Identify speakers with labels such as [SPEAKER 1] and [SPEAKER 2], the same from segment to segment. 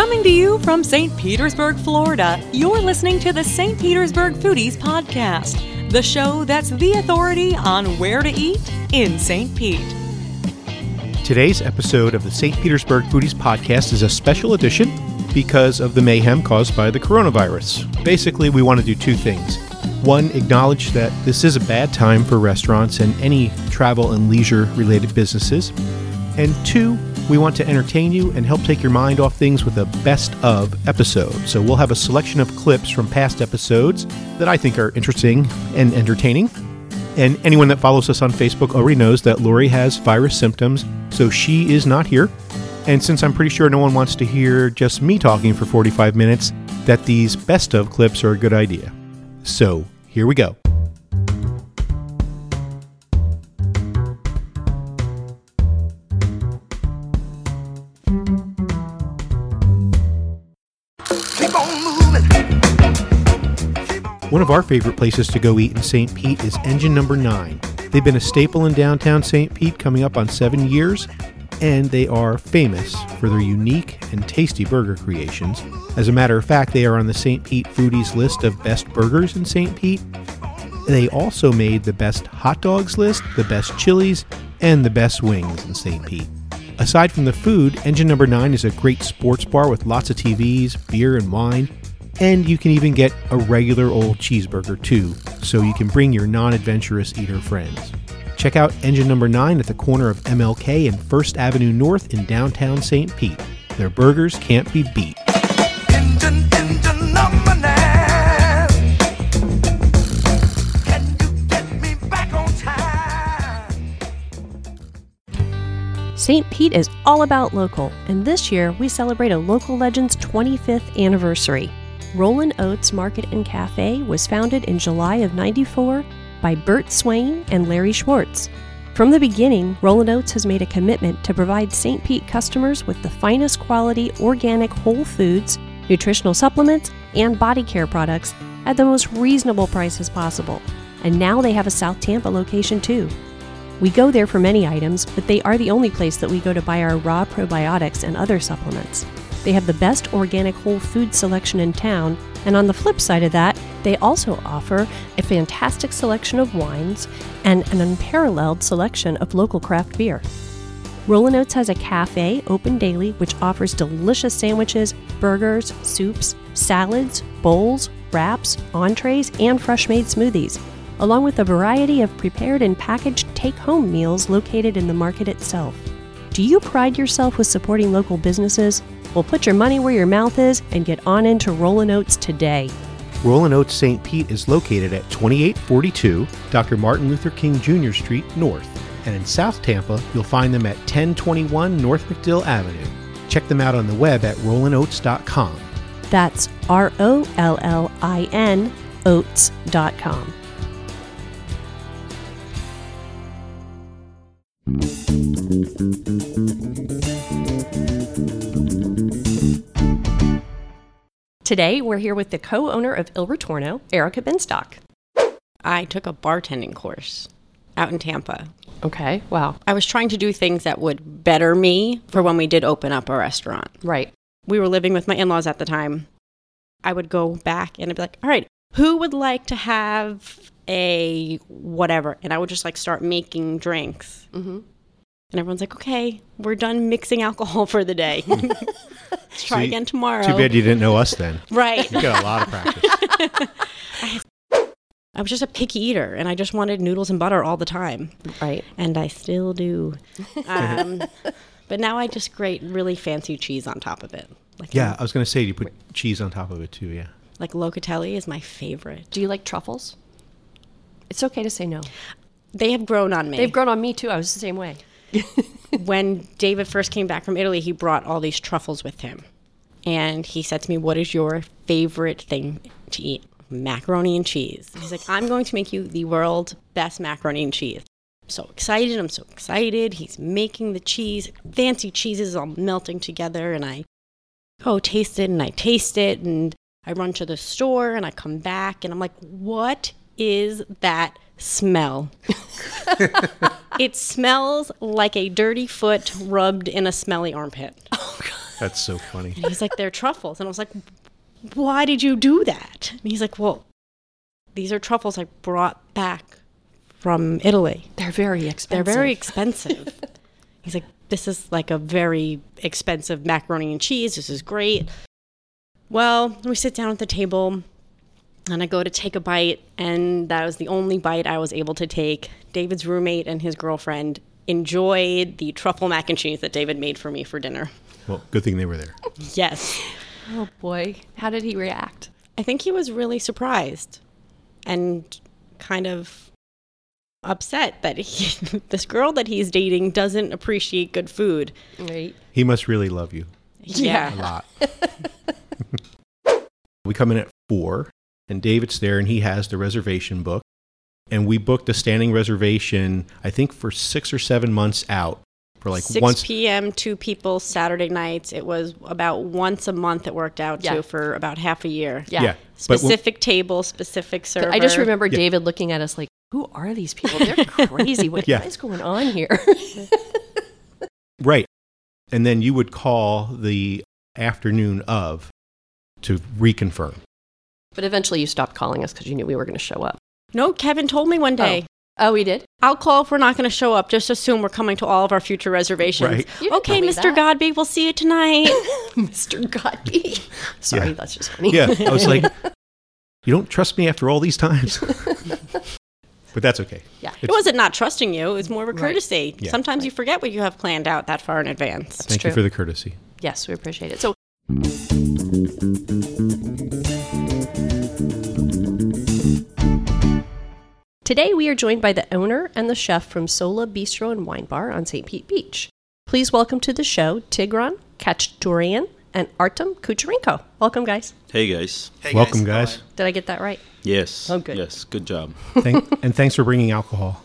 [SPEAKER 1] Coming to you from St. Petersburg, Florida, you're listening to the St. Petersburg Foodies Podcast, the show that's the authority on where to eat in St. Pete.
[SPEAKER 2] Today's episode of the St. Petersburg Foodies Podcast is a special edition because of the mayhem caused by the coronavirus. Basically, we want to do two things. One, acknowledge that this is a bad time for restaurants and any travel and leisure related businesses. And two, we want to entertain you and help take your mind off things with a best of episode. So we'll have a selection of clips from past episodes that I think are interesting and entertaining. And anyone that follows us on Facebook already knows that Lori has virus symptoms, so she is not here. And since I'm pretty sure no one wants to hear just me talking for 45 minutes, that these best of clips are a good idea. So here we go. One of our favorite places to go eat in St. Pete is Engine Number 9. They've been a staple in downtown St. Pete coming up on seven years, and they are famous for their unique and tasty burger creations. As a matter of fact, they are on the St. Pete Foodies list of best burgers in St. Pete. They also made the best hot dogs list, the best chilies, and the best wings in St. Pete. Aside from the food, Engine Number 9 is a great sports bar with lots of TVs, beer, and wine. And you can even get a regular old cheeseburger too, so you can bring your non adventurous eater friends. Check out Engine Number 9 at the corner of MLK and First Avenue North in downtown St. Pete. Their burgers can't be beat.
[SPEAKER 3] Engine, engine number nine. Can you get me back on time?
[SPEAKER 4] St. Pete is all about local, and this year we celebrate a local legend's 25th anniversary. Rollin' Oats Market and Cafe was founded in July of 94 by Bert Swain and Larry Schwartz. From the beginning, Rollin' Oats has made a commitment to provide St. Pete customers with the finest quality organic whole foods, nutritional supplements, and body care products at the most reasonable prices possible. And now they have a South Tampa location too. We go there for many items, but they are the only place that we go to buy our raw probiotics and other supplements. They have the best organic whole food selection in town, and on the flip side of that, they also offer a fantastic selection of wines and an unparalleled selection of local craft beer. Rollin' Oats has a cafe open daily which offers delicious sandwiches, burgers, soups, salads, bowls, wraps, entrees, and fresh made smoothies, along with a variety of prepared and packaged take home meals located in the market itself. Do you pride yourself with supporting local businesses? Well, put your money where your mouth is and get on into Rollin' Oats today.
[SPEAKER 2] Rollin' Oats St. Pete is located at 2842 Dr. Martin Luther King Jr. Street North. And in South Tampa, you'll find them at 1021 North MacDill Avenue. Check them out on the web at rollinoats.com.
[SPEAKER 4] That's R O L L I N oats.com. Today, we're here with the co owner of Il Ritorno, Erica Benstock.
[SPEAKER 5] I took a bartending course out in Tampa.
[SPEAKER 4] Okay, wow.
[SPEAKER 5] I was trying to do things that would better me for when we did open up a restaurant.
[SPEAKER 4] Right.
[SPEAKER 5] We were living with my in laws at the time. I would go back and I'd be like, all right, who would like to have a whatever? And I would just like start making drinks. Mm-hmm. And everyone's like, okay, we're done mixing alcohol for the day. Let's try
[SPEAKER 2] So you-
[SPEAKER 5] again tomorrow.
[SPEAKER 2] Too bad you didn't know us then.
[SPEAKER 5] Right.
[SPEAKER 2] You got a lot of practice.
[SPEAKER 5] I was just a picky eater and I just wanted noodles and butter all the time.
[SPEAKER 4] Right.
[SPEAKER 5] and I still do. Um, but now I just grate really fancy cheese on top of it. Like
[SPEAKER 2] yeah, I was going to say, you put cheese on top of it too, yeah.
[SPEAKER 5] like locatelli is my favorite.
[SPEAKER 4] Do you like truffles? It's okay to say no.
[SPEAKER 5] They have grown on me.
[SPEAKER 4] They've grown on me too. I was the same way.
[SPEAKER 5] when David first came back from Italy, he brought all these truffles with him, and he said to me, "What is your favorite thing to eat?" Macaroni and cheese. He's like, "I'm going to make you the world's best macaroni and cheese." So excited! I'm so excited. He's making the cheese, fancy cheeses all melting together, and I go taste it, and I taste it, and I run to the store, and I come back, and I'm like, "What is that smell?" It smells like a dirty foot rubbed in a smelly armpit.
[SPEAKER 2] Oh, That's so funny.
[SPEAKER 5] And he's like, they're truffles. And I was like, why did you do that? And he's like, well, these are truffles I brought back from Italy.
[SPEAKER 4] They're very expensive.
[SPEAKER 5] They're very expensive. he's like, this is like a very expensive macaroni and cheese. This is great. Well, we sit down at the table and I go to take a bite, and that was the only bite I was able to take. David's roommate and his girlfriend enjoyed the truffle mac and cheese that David made for me for dinner.
[SPEAKER 2] Well, good thing they were there.
[SPEAKER 5] Yes.
[SPEAKER 4] Oh boy, how did he react?
[SPEAKER 5] I think he was really surprised and kind of upset that he, this girl that he's dating doesn't appreciate good food.
[SPEAKER 4] Right.
[SPEAKER 2] He must really love you
[SPEAKER 5] Yeah.
[SPEAKER 2] a lot. we come in at four, and David's there, and he has the reservation book. And we booked a standing reservation, I think, for six or seven months out. For like
[SPEAKER 5] 6
[SPEAKER 2] once,
[SPEAKER 5] p.m., two people, Saturday nights. It was about once a month it worked out
[SPEAKER 4] Yeah.
[SPEAKER 5] to for about half a year.
[SPEAKER 4] Yeah.
[SPEAKER 2] yeah. But when-
[SPEAKER 5] Specific table, specific server.
[SPEAKER 4] I just remember
[SPEAKER 2] Yeah.
[SPEAKER 4] David looking at us like, "Who are these people? They're crazy. What
[SPEAKER 2] Yeah.
[SPEAKER 4] is going on here?"
[SPEAKER 2] right, and then you would call the afternoon of to reconfirm.
[SPEAKER 4] But eventually, you stopped calling us because you knew we were going to show up.
[SPEAKER 5] No, Kevin told me one day.
[SPEAKER 4] Oh, oh we did.
[SPEAKER 5] I'll call if we're not going to show up. Just assume we're coming to all of our future reservations.
[SPEAKER 2] Right.
[SPEAKER 4] You didn't
[SPEAKER 5] Okay,
[SPEAKER 4] tell me
[SPEAKER 5] Mr.
[SPEAKER 4] that.
[SPEAKER 5] Godby, we'll see you tonight.
[SPEAKER 4] Mr. Godby. Sorry,
[SPEAKER 2] Yeah.
[SPEAKER 4] that's just funny.
[SPEAKER 2] Yeah, I was like, you don't trust me after all these times. but that's okay.
[SPEAKER 4] Yeah.
[SPEAKER 5] it wasn't not trusting you. It was more of a
[SPEAKER 4] Right.
[SPEAKER 5] courtesy.
[SPEAKER 2] Yeah.
[SPEAKER 5] Sometimes you forget what you have planned out that far in advance.
[SPEAKER 2] Thank
[SPEAKER 4] true.
[SPEAKER 2] you for the courtesy.
[SPEAKER 4] Yes, we appreciate it. So, today we are joined by the owner and the chef from Sola Bistro and Wine Bar on St. Pete Beach. Please welcome to the show Tigran Kachdurian and Artem Kucherenko. Welcome, guys.
[SPEAKER 6] Hey guys.
[SPEAKER 2] Welcome, guys.
[SPEAKER 4] Did I get that right?
[SPEAKER 6] Yes.
[SPEAKER 4] Oh, good.
[SPEAKER 6] Yes, good job.
[SPEAKER 2] Thank, and thanks for bringing alcohol.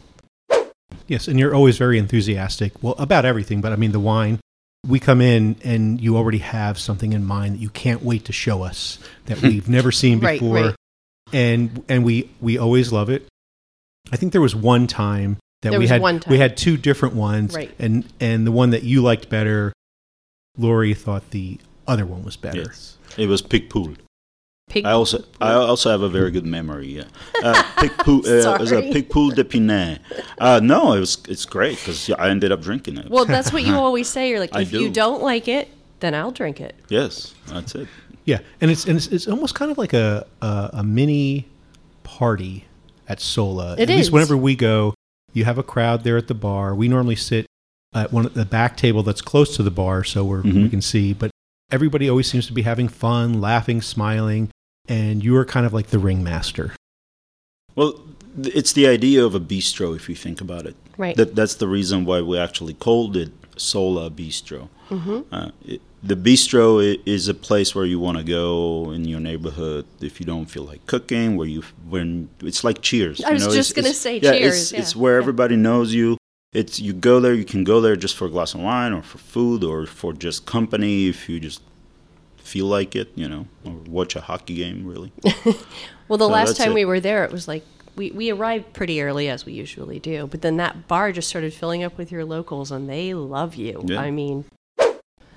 [SPEAKER 2] Yes, and you're always very enthusiastic. Well, about everything, but I mean the wine. We come in and you already have something in mind that you can't wait to show us that we've never seen
[SPEAKER 4] Right,
[SPEAKER 2] before,
[SPEAKER 4] right.
[SPEAKER 2] and and we we always love it. I think there was one time that
[SPEAKER 4] There
[SPEAKER 2] we had
[SPEAKER 4] one time.
[SPEAKER 2] we had two different ones,
[SPEAKER 4] Right.
[SPEAKER 2] and and the one that you liked better, Lori thought the other one was better.
[SPEAKER 6] Yes. It was Picpoul.
[SPEAKER 4] Pig.
[SPEAKER 6] I also I also have a very good memory. Yeah. Uh, Picpoul. Uh, it was a
[SPEAKER 4] Sorry.
[SPEAKER 6] Picpoul de Pinet. Uh, no, it was it's great because I ended up drinking it.
[SPEAKER 4] well, that's what you always say. You're like,
[SPEAKER 6] I
[SPEAKER 4] if you
[SPEAKER 6] do.
[SPEAKER 4] don't like it, then I'll drink it.
[SPEAKER 6] yes, that's it.
[SPEAKER 2] Yeah, and it's and it's, it's almost kind of like a, a a mini party at Sola.
[SPEAKER 4] It
[SPEAKER 2] at least whenever we go, you have a crowd there at the bar. We normally sit at one of the back table that's close to the bar, so we're, we
[SPEAKER 6] Mhm.
[SPEAKER 2] can see. But everybody always seems to be having fun, laughing, smiling, and you are kind of like the ringmaster.
[SPEAKER 6] Well, it's the idea of a bistro if you think about it.
[SPEAKER 4] Right.
[SPEAKER 6] That that's the reason why we actually called it Sola Bistro.
[SPEAKER 4] Mm-hmm.
[SPEAKER 6] Uh, it, the bistro is a place where you want to go in your neighborhood if you don't feel like cooking. Where you when it's like Cheers.
[SPEAKER 4] I
[SPEAKER 6] you
[SPEAKER 4] was
[SPEAKER 6] know,
[SPEAKER 4] just
[SPEAKER 6] it's-
[SPEAKER 4] gonna
[SPEAKER 6] it's-
[SPEAKER 4] say
[SPEAKER 6] yeah,
[SPEAKER 4] Cheers,
[SPEAKER 6] It's,
[SPEAKER 4] yeah,
[SPEAKER 6] it's where
[SPEAKER 4] yeah.
[SPEAKER 6] everybody knows you. It's you go there. You can go there just for a glass of wine, or for food, or for just company if you just feel like it. You know, or watch a hockey game. Really.
[SPEAKER 4] Well, the
[SPEAKER 6] So
[SPEAKER 4] last time
[SPEAKER 6] it.
[SPEAKER 4] we were there, it was like we, we arrived pretty early, as we usually do. But then that bar just started filling up with your locals, and they love you.
[SPEAKER 6] Yeah.
[SPEAKER 4] I mean,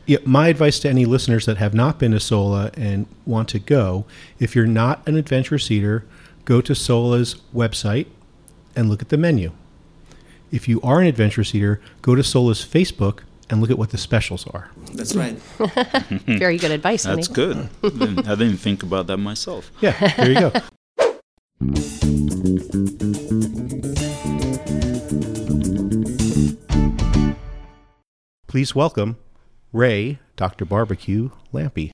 [SPEAKER 2] Yeah, my advice to any listeners that have not been to Sola and want to go, if you're not an adventurous eater, go to Sola's website and look at the menu. If you are an adventurous eater, go to Sola's Facebook and look at what the specials are.
[SPEAKER 7] That's right.
[SPEAKER 4] very good advice, honey.
[SPEAKER 6] That's good. I didn't think about that myself.
[SPEAKER 2] Yeah, there you go. Please welcome Ray, Dr. Barbecue Lampe.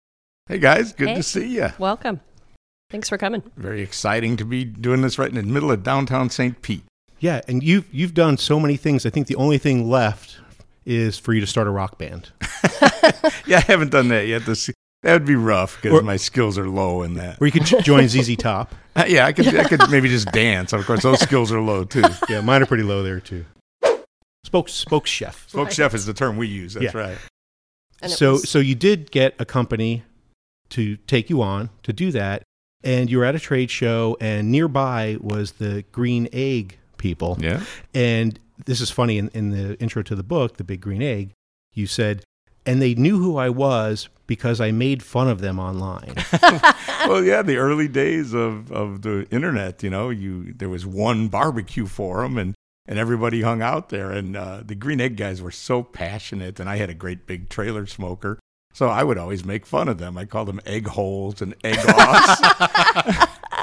[SPEAKER 7] Hey guys, good
[SPEAKER 4] Hey.
[SPEAKER 7] to see you.
[SPEAKER 4] Welcome. Thanks for coming.
[SPEAKER 7] Very exciting to be doing this right in the middle of downtown St. Pete.
[SPEAKER 2] Yeah, and you've you've done so many things. I think the only thing left is for you to start a rock band.
[SPEAKER 7] Yeah, I haven't done that yet. This that would be rough because my skills are low in that.
[SPEAKER 2] Or you could join ZZ Top.
[SPEAKER 7] Uh, yeah, I could I could maybe just dance. Of course, those skills are low too.
[SPEAKER 2] Yeah, mine are pretty low there too. Spoke spoke chef.
[SPEAKER 7] Folk chef is the term we use. That's
[SPEAKER 2] Yeah.
[SPEAKER 7] right.
[SPEAKER 4] And
[SPEAKER 2] so
[SPEAKER 4] was-
[SPEAKER 2] so you did get a company to take you on to do that, and you were at a trade show, and nearby was the Green Egg people.
[SPEAKER 7] Yeah.
[SPEAKER 2] And this is funny in, in the intro to the book, The Big Green Egg, you said, and they knew who I was because I made fun of them online.
[SPEAKER 7] well, yeah, the early days of, of the internet, you know, you there was one barbecue forum and, and everybody hung out there. And uh, the Green Egg guys were so passionate, and I had a great big trailer smoker. So I would always make fun of them. I called them egg holes and egg offs.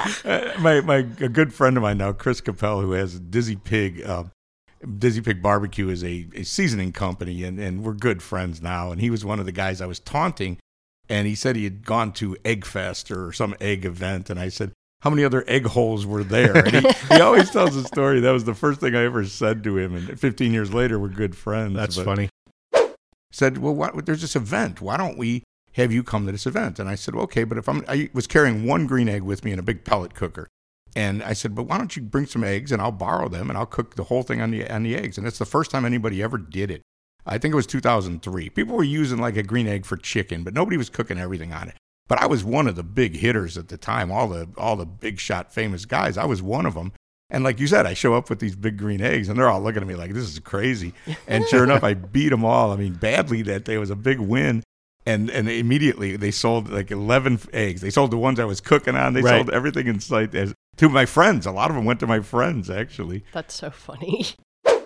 [SPEAKER 7] My my a good friend of mine now, Chris Capell, who has Dizzy Pig. Uh, Dizzy Pig Barbecue is a, a seasoning company, and, and we're good friends now. And he was one of the guys I was taunting, and he said he had gone to Egg Fest or some egg event, and I said, "How many other egg holes were there?" And he, he always tells the story. That was the first thing I ever said to him, and 15 years later, we're good friends.
[SPEAKER 2] That's
[SPEAKER 7] But-
[SPEAKER 2] funny.
[SPEAKER 7] said, "Well, why, there's this event. Why don't we have you come to this event?" And I said, well, "Okay, but if I'm," I was carrying one green egg with me in a big pellet cooker, and I said, "But why don't you bring some eggs and I'll borrow them and I'll cook the whole thing on the on the eggs?" And it's the first time anybody ever did it. I think it was 2003. People were using like a green egg for chicken, but nobody was cooking everything on it. But I was one of the big hitters at the time. All the all the big shot famous guys. I was one of them. And like you said, I show up with these big green eggs, and they're all looking at me like this is crazy. And sure enough, I beat them all. I mean, badly that day. It was a big win. And and immediately they sold like eleven eggs. They sold the ones I was cooking on. They
[SPEAKER 2] Right.
[SPEAKER 7] sold everything in sight as, to my friends. A lot of them went to my friends actually.
[SPEAKER 4] That's so funny.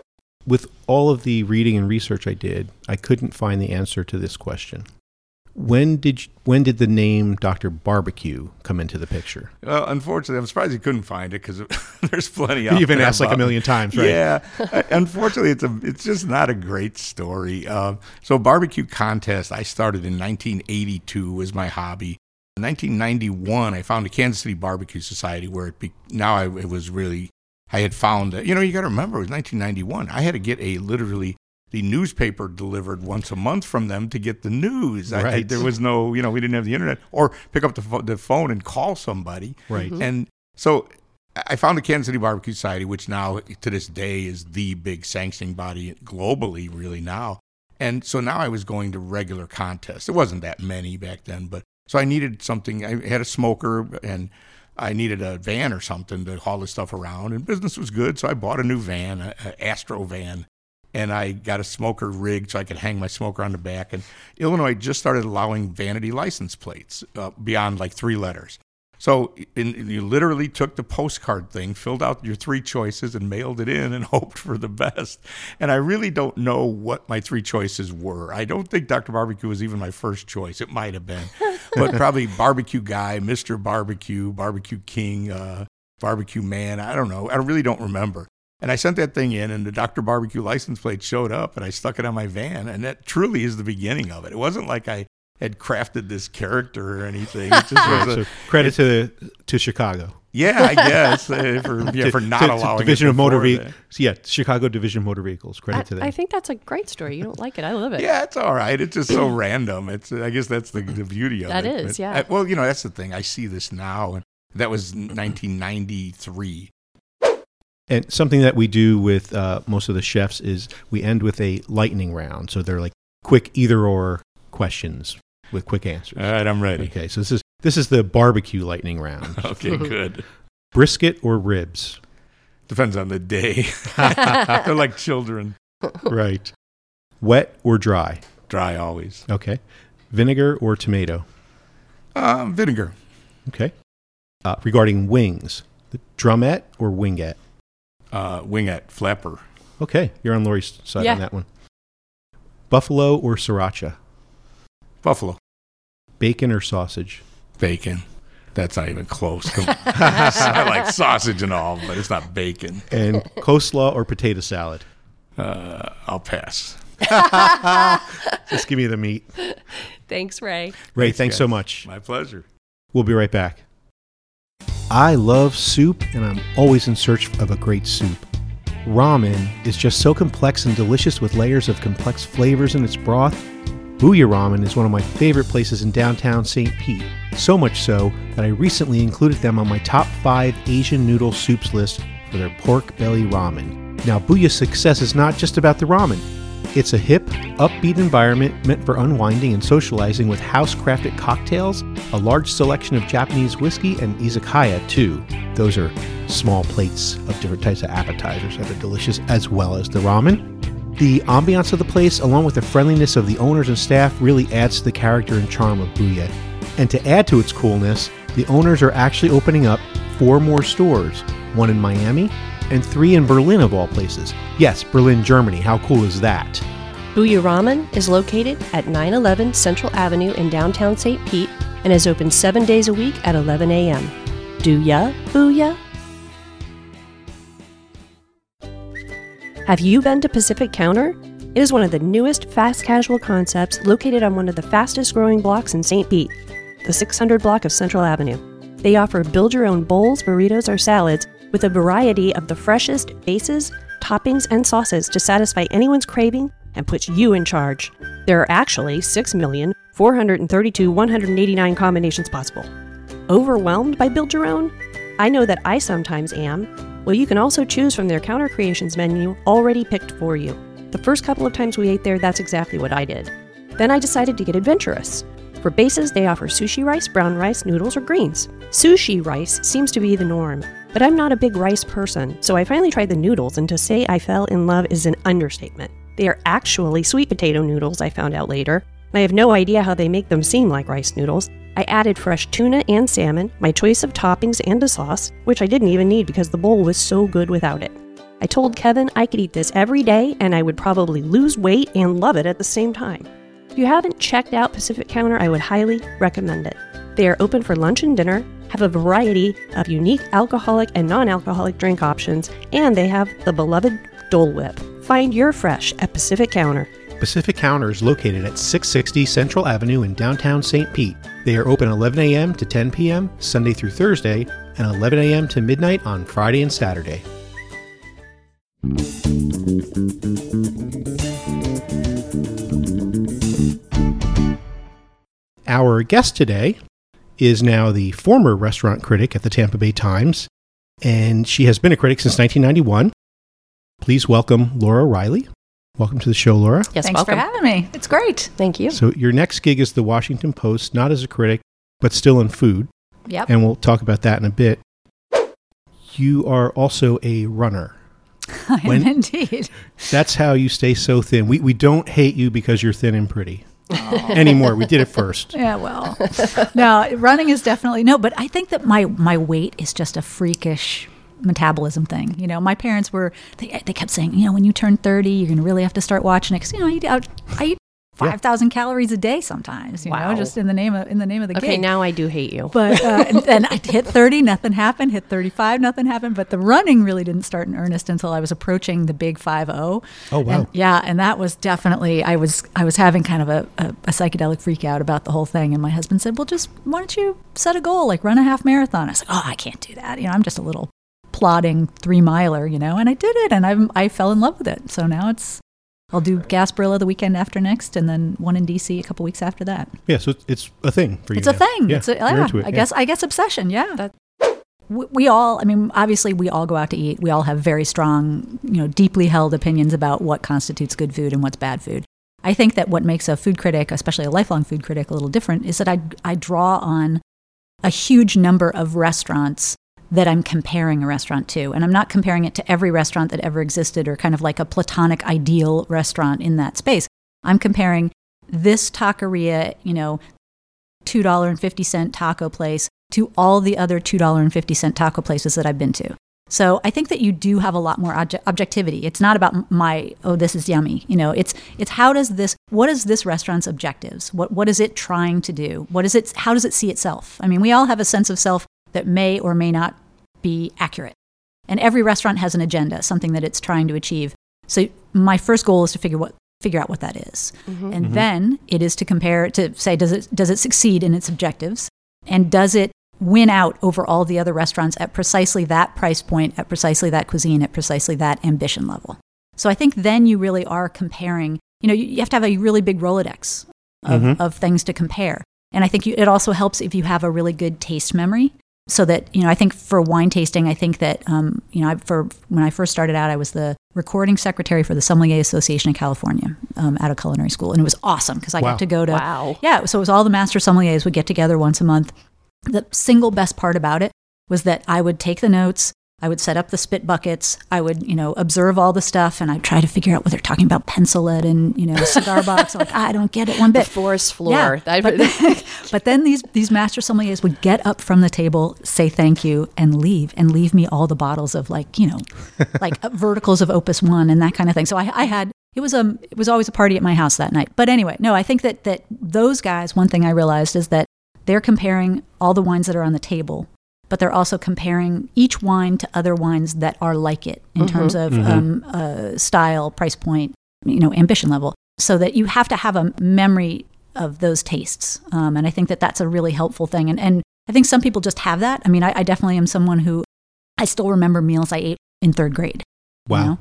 [SPEAKER 2] With all of the reading and research I did, I couldn't find the answer to this question. When did you, when did the name Dr. Barbecue come into the picture?
[SPEAKER 7] Well, unfortunately, I'm surprised you couldn't find it because there's plenty
[SPEAKER 2] You've been asked like a million times, right?
[SPEAKER 7] Yeah, Uh, unfortunately, it's a it's just not a great story. Uh, so barbecue contest, I started in 1982 was my hobby. In 1991, I found the Kansas City Barbecue Society where it be, now I, it was really I had found that you know you got to remember it was 1991. I had to get a literally the newspaper delivered once a month from them to get the news. I- I,
[SPEAKER 2] Right.
[SPEAKER 7] there was no you know we didn't have the internet or pick up the, pho- the phone and call somebody.
[SPEAKER 2] Right. Mm-hmm.
[SPEAKER 7] And so I found the Kansas City Barbecue Society, which now to this day is the big sanctioning body globally, really now. And so now I was going to regular contests. It wasn't that many back then, but so I needed something. I had a smoker and I needed a van or something to haul this stuff around. And business was good, so I bought a new van, a, a Astro van, and I got a smoker rig so I could hang my smoker on the back. And Illinois just started allowing vanity license plates uh, beyond like three letters. So in, in- you literally took the postcard thing, filled out your three choices, and mailed it in, and hoped for the best. And I really don't know what my three choices were. I don't think Dr. Barbecue was even my first choice. It might have been, but probably Barbecue Guy, Mister Barbecue, Barbecue King, uh, Barbecue Man. I don't know. I really don't remember. And I sent that thing in, and the Dr. Barbecue license plate showed up, and I stuck it on my van. And that truly is the beginning of it. It wasn't like I had crafted this character or anything. It just
[SPEAKER 2] Right,
[SPEAKER 7] was a,
[SPEAKER 2] so credit to to Chicago.
[SPEAKER 7] yeah, I guess uh, for yeah
[SPEAKER 2] To-
[SPEAKER 7] for not
[SPEAKER 2] to- to
[SPEAKER 7] allowing
[SPEAKER 2] Division
[SPEAKER 7] it
[SPEAKER 2] of Motor
[SPEAKER 7] before
[SPEAKER 2] Vehicles. Yeah, Chicago Division of Motor Vehicles. Credit
[SPEAKER 4] I,
[SPEAKER 2] to them.
[SPEAKER 4] I think that's a great story. You don't like it. I love it.
[SPEAKER 7] Yeah, it's all right. It's just so random. It's I guess that's the, the beauty of
[SPEAKER 4] That
[SPEAKER 7] it.
[SPEAKER 4] is,
[SPEAKER 7] But
[SPEAKER 4] yeah.
[SPEAKER 7] I- well, you know, that's the thing. I see this now, and that was 1993.
[SPEAKER 2] And something that we do with uh, most of the chefs is we end with a lightning round. So they're like quick either or questions with quick answers.
[SPEAKER 7] All right, I'm ready.
[SPEAKER 2] Okay, so this is this is the barbecue lightning round.
[SPEAKER 7] Okay, good.
[SPEAKER 2] Brisket or ribs?
[SPEAKER 7] Depends on the day. They're like children.
[SPEAKER 2] right. Wet or dry?
[SPEAKER 7] Dry always.
[SPEAKER 2] Okay. Vinegar or tomato?
[SPEAKER 7] Um, vinegar.
[SPEAKER 2] Okay. Uh, regarding wings, the drumette or wingette?
[SPEAKER 7] Uh, wingette. Flapper.
[SPEAKER 2] Okay, you're on Lori's side
[SPEAKER 4] Yeah.
[SPEAKER 2] on that one. Buffalo or sriracha?
[SPEAKER 7] Buffalo.
[SPEAKER 2] Bacon or sausage?
[SPEAKER 7] Bacon. That's not even close. I like sausage and all, but it's not bacon.
[SPEAKER 2] And coleslaw or potato salad?
[SPEAKER 7] Uh, I'll pass.
[SPEAKER 2] Just give me the meat.
[SPEAKER 4] Thanks, Ray.
[SPEAKER 2] Ray, thanks, so much.
[SPEAKER 7] My pleasure.
[SPEAKER 2] We'll be right back. I love soup, and I'm always in search of a great soup. Ramen is just so complex and delicious with layers of complex flavors in its broth. Booyah Ramen is one of my favorite places in downtown St. Pete, so much so that I recently included them on my top five Asian noodle soups list for their pork belly ramen. Now, Booyah's success is not just about the ramen. It's a hip, upbeat environment meant for unwinding and socializing with house crafted cocktails, a large selection of Japanese whiskey, and izakaya too. Those are small plates of different types of appetizers that are delicious, as well as the ramen. The ambiance of the place, along with the friendliness of the owners and staff, really adds to the character and charm of Booyah. And to add to its coolness, the owners are actually opening up four more stores one in Miami and three in Berlin, of all places. Yes, Berlin, Germany. How cool is that?
[SPEAKER 4] Booyah Ramen is located at 911 Central Avenue in downtown St. Pete and is open seven days a week at 11 a.m. Do ya, Booyah? Have you been to Pacific Counter? It is one of the newest fast casual concepts located on one of the fastest growing blocks in St. Pete, the 600 block of Central Avenue. They offer build your own bowls, burritos, or salads with a variety of the freshest bases, toppings, and sauces to satisfy anyone's craving and put you in charge. There are actually 6,432,189 combinations possible. Overwhelmed by Build Your Own? I know that I sometimes am. Well, you can also choose from their counter creations menu already picked for you. The first couple of times we ate there, that's exactly what I did. Then I decided to get adventurous. For bases, they offer sushi rice, brown rice, noodles, or greens. Sushi rice seems to be the norm, but I'm not a big rice person, so I finally tried the noodles, and to say I fell in love is an understatement. They are actually sweet potato noodles, I found out later, I have no idea how they make them seem like rice noodles. I added fresh tuna and salmon, my choice of toppings, and a sauce, which I didn't even need because the bowl was so good without it. I told Kevin I could eat this every day and I would probably lose weight and love it at the same time. If you haven't checked out Pacific Counter, I would highly recommend it. They are open for lunch and dinner, have a variety of unique alcoholic and non alcoholic drink options, and they have the beloved Dole Whip. Find your fresh at Pacific Counter.
[SPEAKER 2] Pacific Counter is located at 660 Central Avenue in downtown St. Pete. They are open 11 a.m. to 10 p.m. Sunday through Thursday and 11 a.m. to midnight on Friday and Saturday. Our guest today is now the former restaurant critic at the Tampa Bay Times, and she has been a critic since 1991. Please welcome Laura Reiley. Welcome to the show, Laura.
[SPEAKER 4] Yes,
[SPEAKER 8] Thanks
[SPEAKER 4] welcome.
[SPEAKER 8] for having me. It's great.
[SPEAKER 4] Thank you.
[SPEAKER 2] So, your next gig is the Washington Post, not as a critic, but still in food,
[SPEAKER 8] Yep.
[SPEAKER 2] and we'll talk about that in a bit. You are also a runner.
[SPEAKER 8] I
[SPEAKER 2] when-
[SPEAKER 8] am indeed.
[SPEAKER 2] That's how you stay so thin. We, we don't hate you because you're thin and pretty anymore. We did it first.
[SPEAKER 8] Yeah, well, no, running is definitely no, but I think that my my weight is just a freakish metabolism thing. You know, my parents were they, they kept saying, you know, when you turn 30, you're going to really have to start watching it cuz you know, I eat, out- I eat 5,000 calories a day sometimes, you
[SPEAKER 4] Wow.
[SPEAKER 8] know, just in the name of in the name of the
[SPEAKER 4] game.
[SPEAKER 8] Okay,
[SPEAKER 4] now I do hate you.
[SPEAKER 8] But uh, and I hit 30, nothing happened. Hit 35, nothing happened. But the running really didn't start in earnest until I was approaching the big 5 0.
[SPEAKER 2] Oh, wow.
[SPEAKER 8] And, yeah, and that was definitely I was I was having kind of a, a, a psychedelic freak out about the whole thing. And my husband said, "Well, just why don't you set a goal, like run a half marathon?" I was like, "Oh, I can't do that. You know, I'm just a little plodding three miler, you know." And I did it, and I'm, I fell in love with it. So now it's I'll do Gasparilla the weekend after next, and then one in DC a couple weeks after that.
[SPEAKER 2] Yeah, so it's, it's a thing for you.
[SPEAKER 8] It's a thing.
[SPEAKER 2] Yeah,
[SPEAKER 8] it's a,
[SPEAKER 2] you're
[SPEAKER 8] yeah,
[SPEAKER 2] into it,
[SPEAKER 8] I
[SPEAKER 2] yeah.
[SPEAKER 8] guess I guess obsession. Yeah.
[SPEAKER 4] That-
[SPEAKER 8] we, we all. I mean, obviously, we all go out to eat. We all have very strong, you know, deeply held opinions about what constitutes good food and what's bad food. I think that what makes a food critic, especially a lifelong food critic, a little different is that I I draw on a huge number of restaurants that I'm comparing a restaurant to. And I'm not comparing it to every restaurant that ever existed or kind of like a platonic ideal restaurant in that space. I'm comparing this taqueria, you know, $2.50 taco place to all the other $2.50 taco places that I've been to. So I think that you do have a lot more obje- objectivity. It's not about my oh this is yummy. You know, it's it's how does this what is this restaurant's objectives? What what is it trying to do? What is it how does it see itself? I mean, we all have a sense of self that may or may not be accurate. And every restaurant has an agenda, something that it's trying to achieve. So my first goal is to figure what figure out what that is. And then it is to compare to say does it does it succeed in its objectives and does it win out over all the other restaurants at precisely that price point, at precisely that cuisine, at precisely that ambition level. So I think then you really are comparing, you know, you, you have to have a really big Rolodex of,
[SPEAKER 2] Mhm.
[SPEAKER 8] of things to compare. And I think you, it also helps if you have a really good taste memory. So that, you know, I think for wine tasting, I think that, um, you know, I, for when I first started out, I was the recording secretary for the Sommelier Association in California um, at a culinary school. And it was awesome because I
[SPEAKER 2] Wow.
[SPEAKER 8] got to go to,
[SPEAKER 4] Wow.
[SPEAKER 8] yeah, so it was all the master sommeliers would get together once a month. The single best part about it was that I would take the notes, I would set up the spit buckets. I would, you know, observe all the stuff, and I'd try to figure out what they're talking about pencil lead and you know cigar box. like I don't get it one bit.
[SPEAKER 4] forest floor.
[SPEAKER 8] Yeah, but, then, but then these these master sommeliers would get up from the table, say thank you, and leave, and leave me all the bottles of like you know, like uh, verticals of Opus One and that kind of thing. So I, I had it was a it was always a party at my house that night. But anyway, no, I think that that those guys. One thing I realized is that they're comparing all the wines that are on the table. But they're also comparing each wine to other wines that are like it in terms of um, uh, style, price point, you know, ambition level. So that you have to have a memory of those tastes. Um, and I think that that's a really helpful thing. And, and I think some people just have that. I mean, I, I definitely am someone who I still remember meals I ate in third grade. you
[SPEAKER 2] Wow.
[SPEAKER 8] know?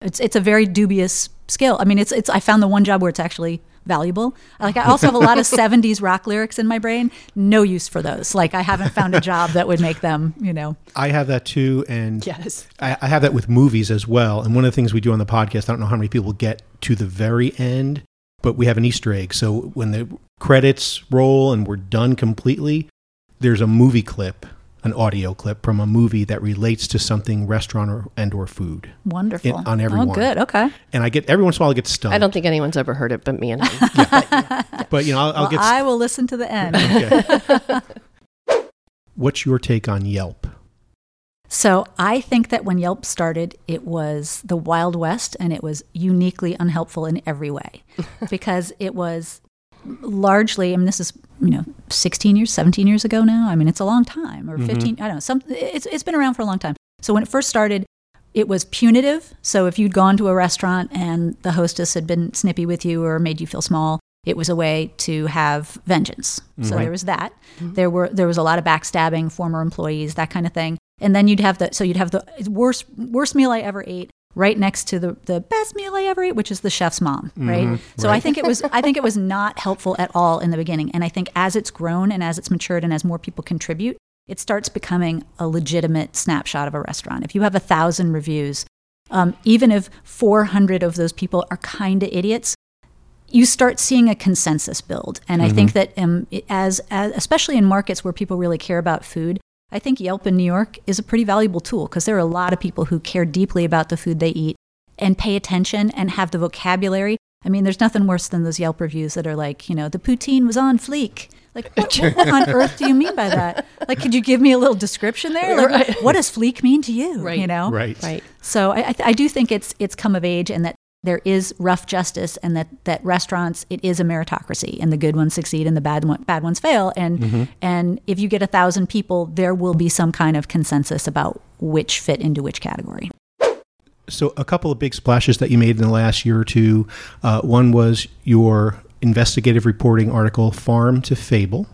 [SPEAKER 8] It's, it's a very dubious skill. I mean, it's, it's, I found the one job where it's actually valuable. Like I also have a lot of 70s rock lyrics in my brain. No use for those. Like I haven't found a job that would make them, you know.
[SPEAKER 2] I have that too, and
[SPEAKER 4] Yes.
[SPEAKER 2] I, I have that with movies as well. And one of the things we do on the podcast, I don't know how many people get to the very end, but we have an Easter egg. So when the credits roll and we're done completely, there's a movie clip, an audio clip from a movie that relates to something restaurant or, and or food.
[SPEAKER 8] Wonderful.
[SPEAKER 2] In- on every
[SPEAKER 8] Oh,
[SPEAKER 2] one.
[SPEAKER 8] good. Okay.
[SPEAKER 2] And I get every once in a while I get stumped.
[SPEAKER 4] I don't think anyone's ever heard it but me and him.
[SPEAKER 2] but you know I'll, I'll
[SPEAKER 8] Well,
[SPEAKER 2] get.
[SPEAKER 8] I will listen to the end.
[SPEAKER 2] okay. What's your take on Yelp?
[SPEAKER 8] So I think that when Yelp started, it was the Wild West and it was uniquely unhelpful in every way because it was largely, I mean, this is, you know, 16 years, 17 years ago now. I mean, it's a long time or mm-hmm. 15, I don't know, some, it's, it's been around for a long time. So when it first started, it was punitive. So if you'd gone to a restaurant and the hostess had been snippy with you or made you feel small, it was a way to have vengeance. So mm-hmm. there was that. Mm-hmm. There were there was a lot of backstabbing, former employees, that kind of thing. And then you'd have the so you'd have the worst worst meal I ever ate right next to the the best meal I ever ate, which is the chef's mom, right? So I think it was I think it was not helpful at all in the beginning. And I think as it's grown and as it's matured and as more people contribute, it starts becoming a legitimate snapshot of a restaurant. If you have a thousand reviews, um, even if 400 of those people are kind of idiots, you start seeing a consensus build. And I think that um, as, as, especially in markets where people really care about food, I think Yelp in New York is a pretty valuable tool because there are a lot of people who care deeply about the food they eat and pay attention and have the vocabulary. I mean, there's nothing worse than those Yelp reviews that are like, you know, the poutine was on fleek. Like, what, what, what on earth do you mean by that? Like, could you give me a little description there? Like, what does fleek mean to you?
[SPEAKER 4] Right.
[SPEAKER 8] You know?
[SPEAKER 2] Right.
[SPEAKER 4] right.
[SPEAKER 8] So I, I, th- I do think it's it's come of age, and that there is rough justice, and that that restaurants it is a meritocracy, and the good ones succeed, and the bad one, bad ones fail, and and if you get a thousand people, there will be some kind of consensus about which fit into which category.
[SPEAKER 2] So, a couple of big splashes that you made in the last year or two. Uh, one was your investigative reporting article, "Farm to Fable,"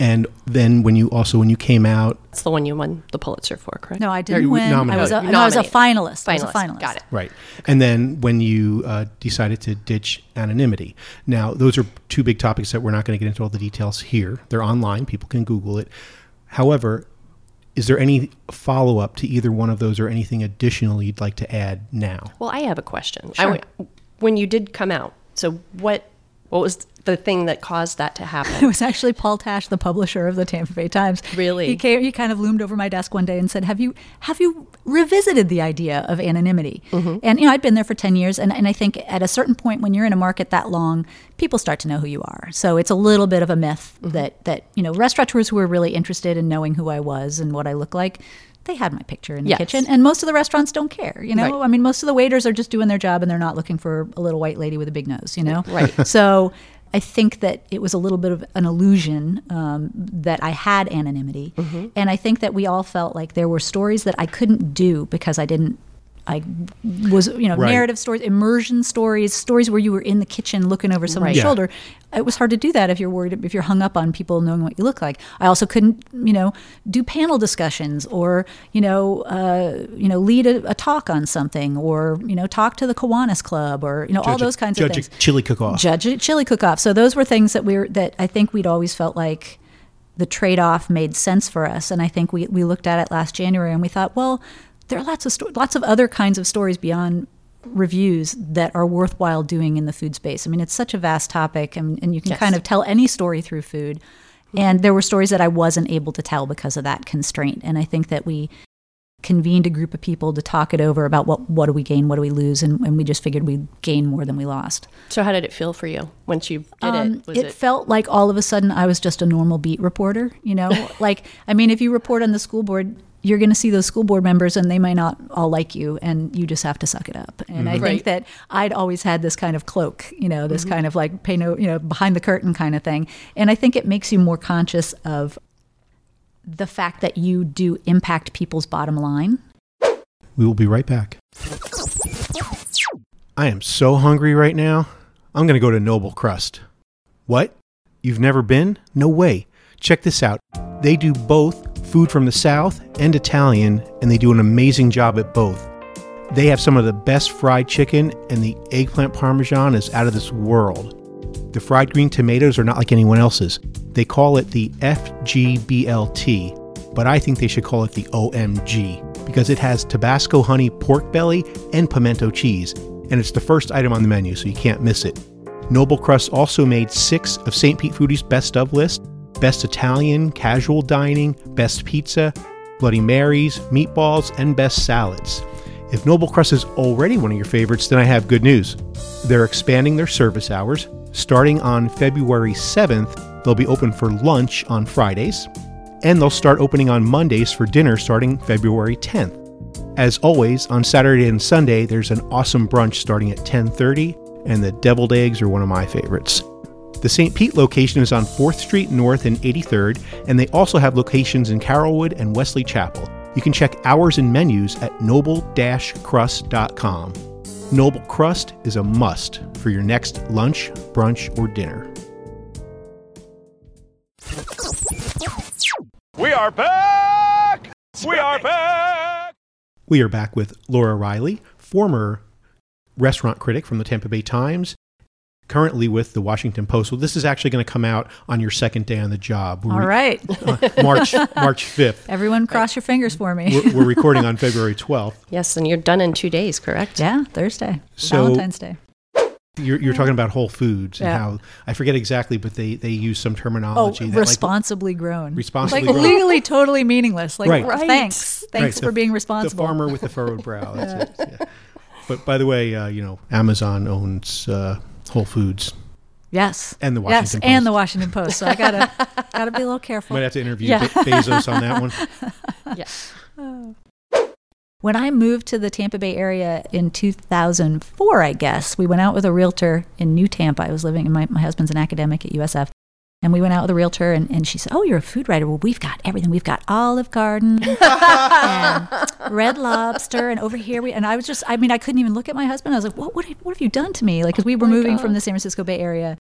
[SPEAKER 2] and then when you also when you came out,
[SPEAKER 4] That's the one you won the Pulitzer for, correct?
[SPEAKER 8] No, I didn't
[SPEAKER 2] you
[SPEAKER 8] win. I was a, no, I was a
[SPEAKER 4] nominated.
[SPEAKER 8] finalist. I was a finalist.
[SPEAKER 4] Got it.
[SPEAKER 2] right, and then when you uh, decided to ditch anonymity. Now, those are two big topics that we're not going to get into all the details here. They're online; people can Google it. However, is there any follow up to either one of those, or anything additional you'd like to add now?
[SPEAKER 4] Well, I have a question.
[SPEAKER 8] Sure.
[SPEAKER 4] w- when you did come out, so what what was the thing that caused that to happen?
[SPEAKER 8] It was actually Paul Tash, the publisher of the Tampa Bay Times.
[SPEAKER 4] Really?
[SPEAKER 8] He came, he kind of loomed over my desk one day and said, "Have you have you revisited the idea of anonymity?" Mm-hmm. And you know, I'd been there for ten years, and, and I think at a certain point, when you're in a market that long, people start to know who you are. So it's a little bit of a myth mm-hmm. that that you know restaurateurs who were really interested in knowing who I was and what I look like. They had my picture in the
[SPEAKER 4] Yes.
[SPEAKER 8] kitchen, and most of the restaurants don't care. You know,
[SPEAKER 4] Right.
[SPEAKER 8] I mean, most of the waiters are just doing their job, and they're not looking for a little white lady with a big nose. You know,
[SPEAKER 4] Right.
[SPEAKER 8] so I think that it was a little bit of an illusion um, that I had anonymity, and I think that we all felt like there were stories that I couldn't do because I didn't. I was, you know,
[SPEAKER 2] Right.
[SPEAKER 8] narrative stories, immersion stories, stories where you were in the kitchen looking over someone's
[SPEAKER 4] Right.
[SPEAKER 2] Yeah.
[SPEAKER 8] shoulder. It was hard to do that if you're worried if you're hung up on people knowing what you look like. I also couldn't, you know, do panel discussions or you know, uh, you know, lead a, a talk on something or you know, talk to the Kiwanis Club or you know, all
[SPEAKER 2] Judge a-
[SPEAKER 8] those kinds
[SPEAKER 2] judge
[SPEAKER 8] of
[SPEAKER 2] a
[SPEAKER 8] things
[SPEAKER 2] chili cook-off.
[SPEAKER 8] judge a chili cook off. So those were things that we were that I think we'd always felt like the trade off made sense for us. And I think we, we looked at it last January and we thought, well, there are lots of sto- lots of other kinds of stories beyond reviews that are worthwhile doing in the food space. I mean, it's such a vast topic, and, and you can
[SPEAKER 4] Yes.
[SPEAKER 8] kind of tell any story through food. And there were stories that I wasn't able to tell because of that constraint. And I think that we convened a group of people to talk it over about what what do we gain, what do we lose, and, and we just figured we'd gain more than we lost.
[SPEAKER 4] So how did it feel for you once you did
[SPEAKER 8] Um,
[SPEAKER 4] it? Was
[SPEAKER 8] it, felt like all of a sudden I was just a normal beat reporter. You know, like I mean, if you report on the school board, you're going to see those school board members, and they might not all like you, and you just have to suck it up. And I mm-hmm. think
[SPEAKER 4] Right.
[SPEAKER 8] that I'd always had this kind of cloak, you know, this mm-hmm. kind of like pay no, you know, behind the curtain kind of thing. And I think it makes you more conscious of the fact that you do impact people's bottom line.
[SPEAKER 2] We will be right back. I am so hungry right now. I'm going to go to Noble Crust. What? You've never been? No way. Check this out. They do both food from the South and Italian, and they do an amazing job at both. They have some of the best fried chicken, and the eggplant parmesan is out of this world. The fried green tomatoes are not like anyone else's. They call it the FGBLT, but I think they should call it the OMG because it has Tabasco honey pork belly and pimento cheese, and it's the first item on the menu, so you can't miss it. Noble Crust also made six of St. Pete Foodie's best of list best Italian, casual dining, best pizza, Bloody Marys, meatballs, and best salads. If Noble Crust is already one of your favorites, then I have good news. They're expanding their service hours. Starting on February 7th, they'll be open for lunch on Fridays, and they'll start opening on Mondays for dinner starting February 10th. As always, on Saturday and Sunday, there's an awesome brunch starting at 10:30, and the deviled eggs are one of my favorites. The St. Pete location is on 4th Street North and 83rd, and they also have locations in Carrollwood and Wesley Chapel. You can check hours and menus at noble-crust.com. Noble Crust is a must for your next lunch, brunch, or dinner.
[SPEAKER 3] We are back! We are back!
[SPEAKER 2] We are back with Laura Reiley, former restaurant critic from the Tampa Bay Times, currently with the Washington Post. Well, this is actually going to come out on your second day on the job.
[SPEAKER 8] All right,
[SPEAKER 2] Uh, March March 5th.
[SPEAKER 8] everyone, cross your fingers for me.
[SPEAKER 2] We're, we're recording on February 12th.
[SPEAKER 4] yes, and you're done in two days, correct?
[SPEAKER 8] yeah, Thursday,
[SPEAKER 2] So-
[SPEAKER 8] Valentine's Day.
[SPEAKER 2] You're, you're talking about Whole Foods and
[SPEAKER 8] Yeah.
[SPEAKER 2] how I forget exactly, but they, they use some
[SPEAKER 8] Oh,
[SPEAKER 2] terminology. that, like,
[SPEAKER 8] responsibly grown.
[SPEAKER 2] Responsibly
[SPEAKER 8] like
[SPEAKER 2] grown.
[SPEAKER 8] legally totally meaningless. Like,
[SPEAKER 2] Right.
[SPEAKER 8] right. thanks, thanks
[SPEAKER 2] Right,
[SPEAKER 8] for
[SPEAKER 2] the-
[SPEAKER 8] being responsible.
[SPEAKER 2] the farmer with the furrowed brow. That's it. Yeah. But by the way, uh, you know, Amazon owns uh, Whole Foods.
[SPEAKER 8] Yes,
[SPEAKER 2] And the Washington
[SPEAKER 8] yes,
[SPEAKER 2] Washington
[SPEAKER 8] and
[SPEAKER 2] Post.
[SPEAKER 8] the Washington Post. So I gotta gotta be a little careful.
[SPEAKER 2] Might have to interview
[SPEAKER 4] Yeah.
[SPEAKER 2] Be- Bezos on that one.
[SPEAKER 4] Yeah.
[SPEAKER 8] When I moved to the Tampa Bay area in 2004, I guess, we went out with a realtor in New Tampa. I was living, in my, my husband's an academic at USF. And we went out with a realtor, and, and she said, Oh, you're a food writer. Well, we've got everything. We've got Olive Garden and Red Lobster. And over here, we, and I was just, I mean, I couldn't even look at my husband. I was like, What, what, have, what have you done to me? Like, because we were oh
[SPEAKER 4] my
[SPEAKER 8] moving
[SPEAKER 4] God.
[SPEAKER 8] from the San Francisco Bay Area.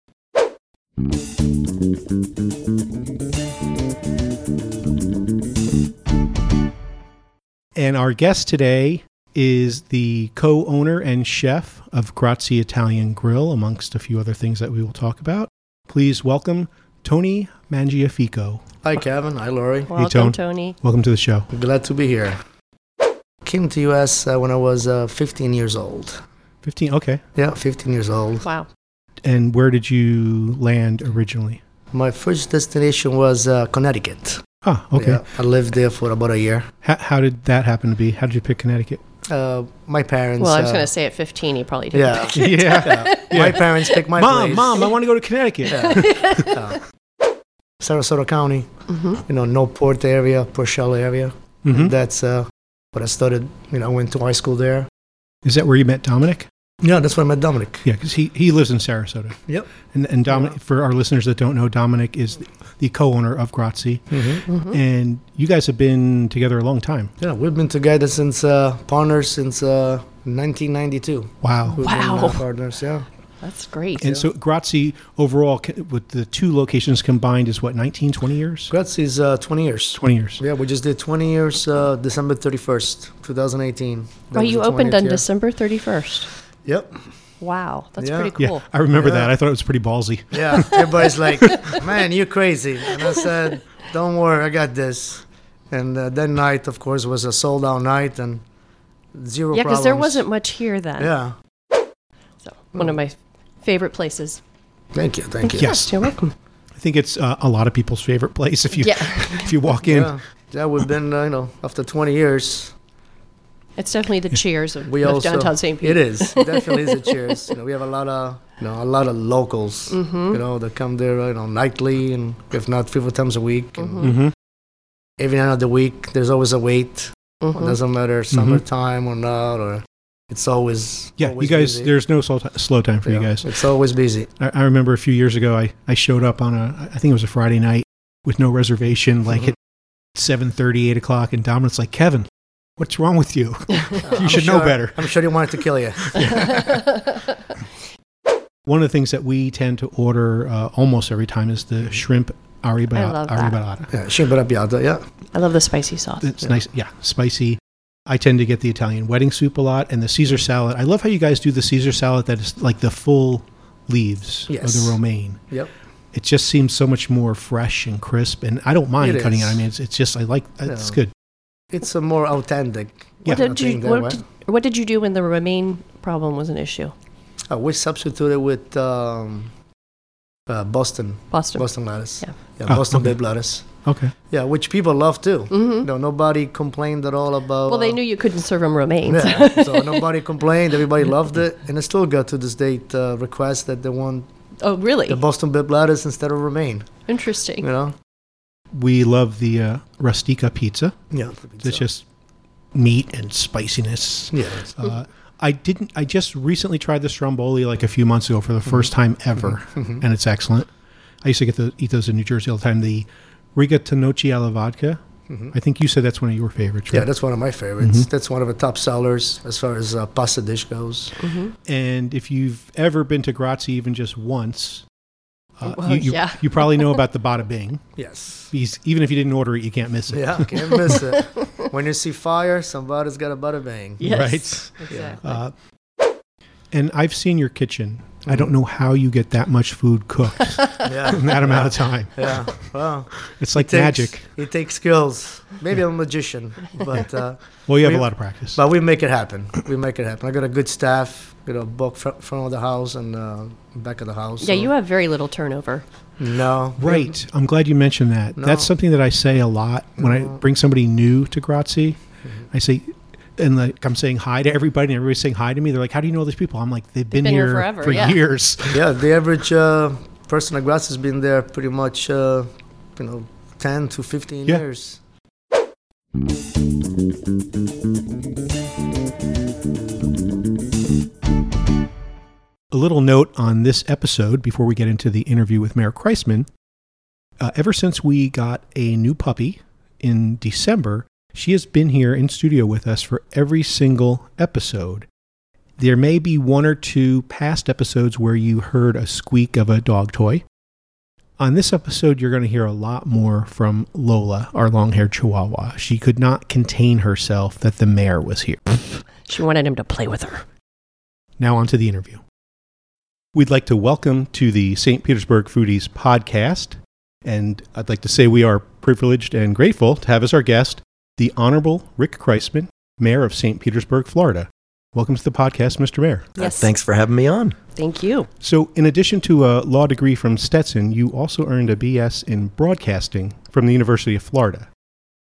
[SPEAKER 2] And our guest today is the co owner and chef of Grazie Italian Grill, amongst a few other things that we will talk about. Please welcome Tony Mangiafico.
[SPEAKER 9] Hi, Kevin. Hi, Lori.
[SPEAKER 4] Welcome,
[SPEAKER 2] Tone.
[SPEAKER 4] Tony.
[SPEAKER 2] Welcome to the show.
[SPEAKER 9] Glad to be here. Came to U.S. Uh, when I was uh, 15 years old.
[SPEAKER 2] 15, okay.
[SPEAKER 9] Yeah, 15 years old.
[SPEAKER 4] Wow.
[SPEAKER 2] And where did you land originally?
[SPEAKER 9] My first destination was uh, Connecticut.
[SPEAKER 2] Ah, okay.
[SPEAKER 9] Yeah, I lived there for about a year.
[SPEAKER 2] How, how did that happen to be? How did you pick Connecticut?
[SPEAKER 9] Uh, my parents.
[SPEAKER 4] Well, I was
[SPEAKER 9] uh,
[SPEAKER 4] going to say at 15, you probably did.
[SPEAKER 9] Yeah,
[SPEAKER 2] yeah.
[SPEAKER 9] yeah. My parents picked my
[SPEAKER 2] mom,
[SPEAKER 9] place.
[SPEAKER 2] mom, I want to go to Connecticut.
[SPEAKER 9] Sarasota County.
[SPEAKER 4] Mm-hmm.
[SPEAKER 9] You know, Newport area, Purcell area.
[SPEAKER 2] Mhm.
[SPEAKER 9] That's uh, what I started. You know, I went to high school there.
[SPEAKER 2] Is that where you met Dominic?
[SPEAKER 9] Yeah, that's where I met Dominic.
[SPEAKER 2] Yeah, because he, he lives in Sarasota.
[SPEAKER 9] Yep.
[SPEAKER 2] And, and Dominic, for our listeners that don't know, Dominic is the, the co-owner of Grazie,
[SPEAKER 9] Mm-hmm.
[SPEAKER 2] and you guys have been together a long time.
[SPEAKER 9] Yeah, we've been together since uh, partners since uh, 1992.
[SPEAKER 2] Wow.
[SPEAKER 9] We've been,
[SPEAKER 4] Wow.
[SPEAKER 9] uh, partners, yeah.
[SPEAKER 4] That's great.
[SPEAKER 2] And so Grazie overall, with the two locations combined, is what 19, 20 years?
[SPEAKER 9] Grazie is uh, 20 years.
[SPEAKER 2] 20 years.
[SPEAKER 9] Yeah, we just did 20 years uh, December 31st, 2018. That
[SPEAKER 4] oh, you opened on
[SPEAKER 9] year.
[SPEAKER 4] December 31st.
[SPEAKER 9] Yep.
[SPEAKER 4] Wow. That's
[SPEAKER 9] Yeah.
[SPEAKER 4] pretty
[SPEAKER 2] Yeah. I remember
[SPEAKER 9] Yeah.
[SPEAKER 2] that. I thought it was pretty ballsy.
[SPEAKER 9] Yeah, everybody's like, man, you're crazy. And I said, don't worry, I got this. And uh, that night, of course, was a sold out night and zero
[SPEAKER 4] Yeah, because there wasn't much here then.
[SPEAKER 9] Yeah.
[SPEAKER 4] So, one of my favorite places.
[SPEAKER 9] Thank you. Thank you.
[SPEAKER 2] Yes.
[SPEAKER 4] You're welcome.
[SPEAKER 2] I think it's uh, a lot of people's favorite place. If you
[SPEAKER 4] Yeah.
[SPEAKER 2] if you walk in,
[SPEAKER 9] Yeah. Yeah, we've been, uh, you know, after 20 years,
[SPEAKER 4] It's definitely the cheers of,
[SPEAKER 9] We
[SPEAKER 4] of
[SPEAKER 9] also
[SPEAKER 4] downtown St. Pete.
[SPEAKER 9] It is It definitely is the cheers. You know, we have a lot of you know a lot of locals.
[SPEAKER 4] Mm-hmm.
[SPEAKER 9] You know, that come there you know nightly and if not few times a week. And
[SPEAKER 2] Mm-hmm.
[SPEAKER 9] every night of the week, there's always a wait. It doesn't matter summertime or not, or it's always
[SPEAKER 2] Yeah, you guys,
[SPEAKER 9] busy.
[SPEAKER 2] there's no slow, ti- slow time for you guys.
[SPEAKER 9] It's always busy.
[SPEAKER 2] I, I remember a few years ago, I, I showed up on a, I think it was a Friday night with no reservation, like
[SPEAKER 9] Mhm.
[SPEAKER 2] at 7.30, 8 o'clock, and Dominic's like, Kevin, what's wrong with you? you should know better.
[SPEAKER 9] I'm sure they wanted to kill you.
[SPEAKER 2] One of the things that we tend to order uh, almost every time is the shrimp arrabbiata.
[SPEAKER 4] I love that.
[SPEAKER 2] arrabbiata.
[SPEAKER 9] Yeah, shrimp arrabbiata, yeah.
[SPEAKER 4] I love the spicy sauce.
[SPEAKER 2] It's nice, yeah, spicy. I tend to get the Italian wedding soup a lot and the Caesar salad. I love how you guys do the Caesar salad that is like the full leaves of the romaine.
[SPEAKER 9] Yep.
[SPEAKER 2] It just seems so much more fresh and crisp, and I don't mind
[SPEAKER 9] It
[SPEAKER 2] cutting it. I mean, it's, it's just I like it's
[SPEAKER 9] No.
[SPEAKER 2] good.
[SPEAKER 9] It's a more authentic.
[SPEAKER 2] Yeah.
[SPEAKER 4] What did you
[SPEAKER 9] thing
[SPEAKER 4] what did, what did you do when the romaine problem was an issue?
[SPEAKER 9] Uh, we substituted with um, uh, Boston,
[SPEAKER 4] Boston.
[SPEAKER 9] Boston lettuce.
[SPEAKER 4] Yeah.
[SPEAKER 9] Yeah,
[SPEAKER 2] Oh,
[SPEAKER 9] Boston
[SPEAKER 2] okay.
[SPEAKER 9] babe lettuce.
[SPEAKER 2] Okay.
[SPEAKER 9] Yeah, which people love too.
[SPEAKER 4] hmm
[SPEAKER 9] No, nobody complained at all about.
[SPEAKER 4] Well, they
[SPEAKER 9] uh,
[SPEAKER 4] knew you couldn't serve them romaine.
[SPEAKER 9] Yeah, so nobody complained. Everybody loved it, and I still got to this date uh, requests that they want
[SPEAKER 4] oh, really?
[SPEAKER 9] the Boston babe lettuce instead of romaine.
[SPEAKER 4] Interesting.
[SPEAKER 9] You know?
[SPEAKER 2] We love the uh, rustica pizza.
[SPEAKER 9] Yeah.
[SPEAKER 2] It's just meat and spiciness.
[SPEAKER 9] Yeah.
[SPEAKER 2] Uh, I didn't. I just recently tried the stromboli like a few months ago for the first time ever,
[SPEAKER 9] Mhm.
[SPEAKER 2] and it's excellent. I used to get to eat those in New Jersey all the time. The rigatoni alla vodka.
[SPEAKER 9] Mhm.
[SPEAKER 2] I think you said that's one of your favorites.
[SPEAKER 9] Yeah, that's one of my favorites.
[SPEAKER 2] Mhm.
[SPEAKER 9] That's one of the top sellers as far as uh, pasta dish goes.
[SPEAKER 4] hmm
[SPEAKER 2] And if you've ever been to Grazie even just once, uh,
[SPEAKER 4] Well,
[SPEAKER 2] you, you,
[SPEAKER 4] yeah.
[SPEAKER 2] you probably know about the Bada Bing.
[SPEAKER 9] Yes.
[SPEAKER 2] Because even if you didn't order it, you can't miss it.
[SPEAKER 9] Yeah, can't miss it. When you see fire, somebody's got a butter bang.
[SPEAKER 4] Yes.
[SPEAKER 2] Right.
[SPEAKER 4] Exactly.
[SPEAKER 2] Uh, and I've seen your kitchen. I don't know how you get that much food cooked
[SPEAKER 9] Yeah.
[SPEAKER 2] in that amount of time.
[SPEAKER 9] Yeah. Well,
[SPEAKER 2] It's like
[SPEAKER 9] it takes-
[SPEAKER 2] magic.
[SPEAKER 9] It takes skills. Maybe I'm a magician, but uh,
[SPEAKER 2] Well, you have
[SPEAKER 9] we-
[SPEAKER 2] a lot of practice.
[SPEAKER 9] but we make it happen. We make it happen. I got a good staff. Got a book fr- front of the house and uh, back of the house.
[SPEAKER 4] yeah,
[SPEAKER 9] so-
[SPEAKER 4] you have very little turnover.
[SPEAKER 9] no
[SPEAKER 2] Right. I'm glad you mentioned that.
[SPEAKER 9] No.
[SPEAKER 2] That's something that I say a lot when I bring somebody new to Grazie. I say, and like I'm saying hi to everybody, and everybody's saying hi to me. They're like, "How do you know all these people?" I'm like, "They've been,
[SPEAKER 4] been here
[SPEAKER 2] here,
[SPEAKER 4] forever,
[SPEAKER 2] for
[SPEAKER 4] yeah.
[SPEAKER 2] years."
[SPEAKER 9] Yeah, the average uh, person at Grass has been there pretty much, uh, you know, 10 to 15
[SPEAKER 2] Yeah.
[SPEAKER 9] years.
[SPEAKER 2] A little note on this episode before we get into the interview with Mayor Kriseman. Uh, ever since we got a new puppy in December, she has been here in studio with us for every single episode. There may be one or two past episodes where you heard a squeak of a dog toy. On this episode, you're going to hear a lot more from Lola, our long haired chihuahua. She could not contain herself that the mayor was here.
[SPEAKER 4] She wanted him to play with her.
[SPEAKER 2] Now, on to the interview. We'd like to welcome to the St. Petersburg Foodies podcast. And I'd like to say we are privileged and grateful to have as our guest the Honorable Rick Kriseman, Mayor of St. Petersburg, Florida. Welcome to the podcast, Mr. Mayor.
[SPEAKER 4] Yes.
[SPEAKER 10] Thanks for having me on.
[SPEAKER 4] Thank you.
[SPEAKER 2] So, in addition to a law degree from Stetson, you also earned a BS in broadcasting from the University of Florida,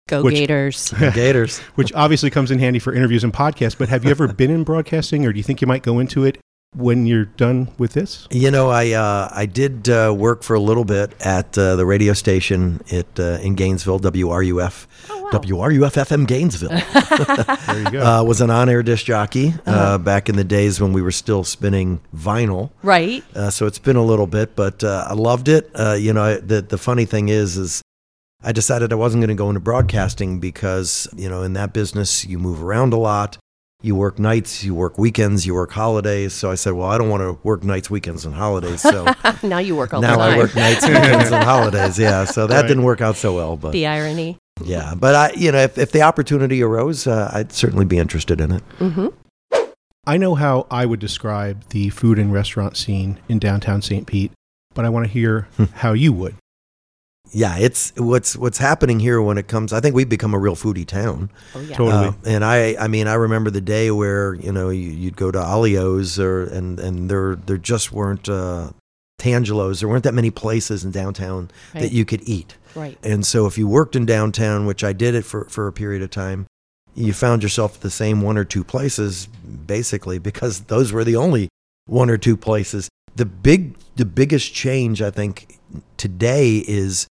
[SPEAKER 4] Go
[SPEAKER 2] Which-
[SPEAKER 4] Gators.
[SPEAKER 10] Gators.
[SPEAKER 2] which obviously comes in handy for interviews and podcasts. But have you ever been in broadcasting, or do you think you might go into it when you're done with this?
[SPEAKER 10] You know, I uh, I did uh, work for a little bit at uh, the radio station at uh, in Gainesville, WRUF,
[SPEAKER 4] Oh, wow.
[SPEAKER 10] WRUF FM Gainesville.
[SPEAKER 2] There you go.
[SPEAKER 10] uh, was an on-air disc jockey uh,
[SPEAKER 4] Uh-huh.
[SPEAKER 10] back in the days when we were still spinning vinyl.
[SPEAKER 4] Right.
[SPEAKER 10] Uh, so it's been a little bit, but uh, I loved it. Uh, you know, I, the the funny thing is, is I decided I wasn't going to go into broadcasting because you know in that business you move around a lot. You work nights, you work weekends, you work holidays. So I said, well, I don't want to work nights, weekends, and holidays. So
[SPEAKER 4] now you work all
[SPEAKER 10] now
[SPEAKER 4] the time.
[SPEAKER 10] I work nights, weekends, and holidays. Yeah, so that
[SPEAKER 2] Right.
[SPEAKER 10] didn't work out so well, but
[SPEAKER 4] the irony.
[SPEAKER 10] yeah. But I, you know, if, if the opportunity arose, uh, I'd certainly be interested in it.
[SPEAKER 4] Mm-hmm.
[SPEAKER 2] I know how I would describe the food and restaurant scene in downtown St. Pete, but I want to hear
[SPEAKER 10] Hmm.
[SPEAKER 2] how you would.
[SPEAKER 10] Yeah, it's what's what's happening here when it comes. I think we've become a real foodie town.
[SPEAKER 4] Oh yeah.
[SPEAKER 2] Totally.
[SPEAKER 10] Uh, and I, I mean, I remember the day where you know you, you'd go to Alio's or and and there there just weren't uh, Tangelos. There weren't that many places in downtown
[SPEAKER 4] Right.
[SPEAKER 10] that you could eat.
[SPEAKER 4] right.
[SPEAKER 10] And so if you worked in downtown, which I did it for for a period of time, you found yourself at the same one or two places, basically, because those were the only one or two places. The big, the biggest change I think today is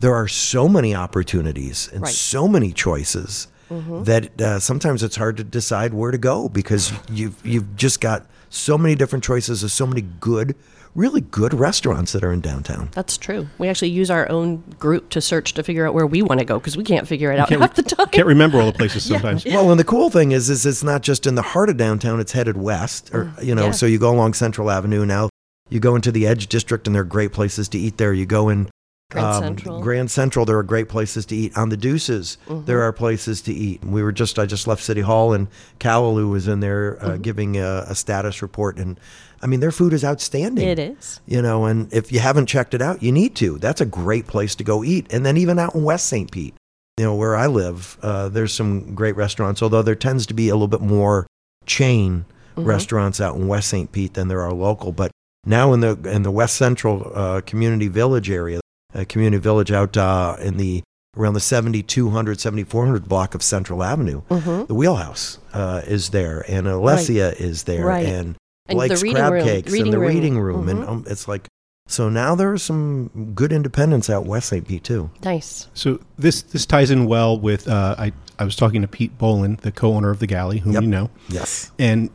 [SPEAKER 10] there are so many opportunities and
[SPEAKER 4] Right.
[SPEAKER 10] so many choices
[SPEAKER 4] Mhm.
[SPEAKER 10] that uh, sometimes it's hard to decide where to go because you've you've just got so many different choices of so many good, really good restaurants that are in downtown.
[SPEAKER 4] That's true. We actually use our own group to search to figure out where we want to go because we can't figure it out
[SPEAKER 2] Can't,
[SPEAKER 4] the time.
[SPEAKER 2] can't remember all the places sometimes.
[SPEAKER 10] Well, and the cool thing is, is it's not just in the heart of downtown; it's headed west, or you know.
[SPEAKER 4] Mm, yeah.
[SPEAKER 10] So you go along Central Avenue now. You go into the Edge District, and there are great places to eat there. You go in
[SPEAKER 4] Grand
[SPEAKER 10] um,
[SPEAKER 4] Central.
[SPEAKER 10] Grand Central, there are great places to eat. On the Deuces,
[SPEAKER 4] Mm-hmm.
[SPEAKER 10] there are places to eat. We were just I just left City Hall, and Callaloo was in there uh,
[SPEAKER 4] Mm-hmm.
[SPEAKER 10] giving a, a status report, and I mean their food is outstanding.
[SPEAKER 4] It is.
[SPEAKER 10] You know, and if you haven't checked it out, you need to. That's a great place to go eat. And then even out in West St. Pete, you know, where I live, uh, there's some great restaurants. Although there tends to be a little bit more chain restaurants out in West St. Pete than there are local. But now in the in the West Central uh, Community Village area, uh, Community Village out uh, in the around the 7200 7400 block of Central Avenue, the Wheelhouse uh, is there, and Alesia is there,
[SPEAKER 4] Right.
[SPEAKER 10] and
[SPEAKER 4] And the
[SPEAKER 10] Blake's
[SPEAKER 4] reading
[SPEAKER 10] Crab
[SPEAKER 4] room-
[SPEAKER 10] Cakes
[SPEAKER 4] reading
[SPEAKER 10] and the
[SPEAKER 4] room.
[SPEAKER 10] reading room, and
[SPEAKER 4] Mhm.
[SPEAKER 10] um, it's like so now there are some good independents out West St. Pete too.
[SPEAKER 4] Nice.
[SPEAKER 2] So this this ties in well with uh, I I was talking to Pete Bolin, the co-owner of the Galley, whom
[SPEAKER 10] Yep.
[SPEAKER 2] you know,
[SPEAKER 10] Yes.
[SPEAKER 2] and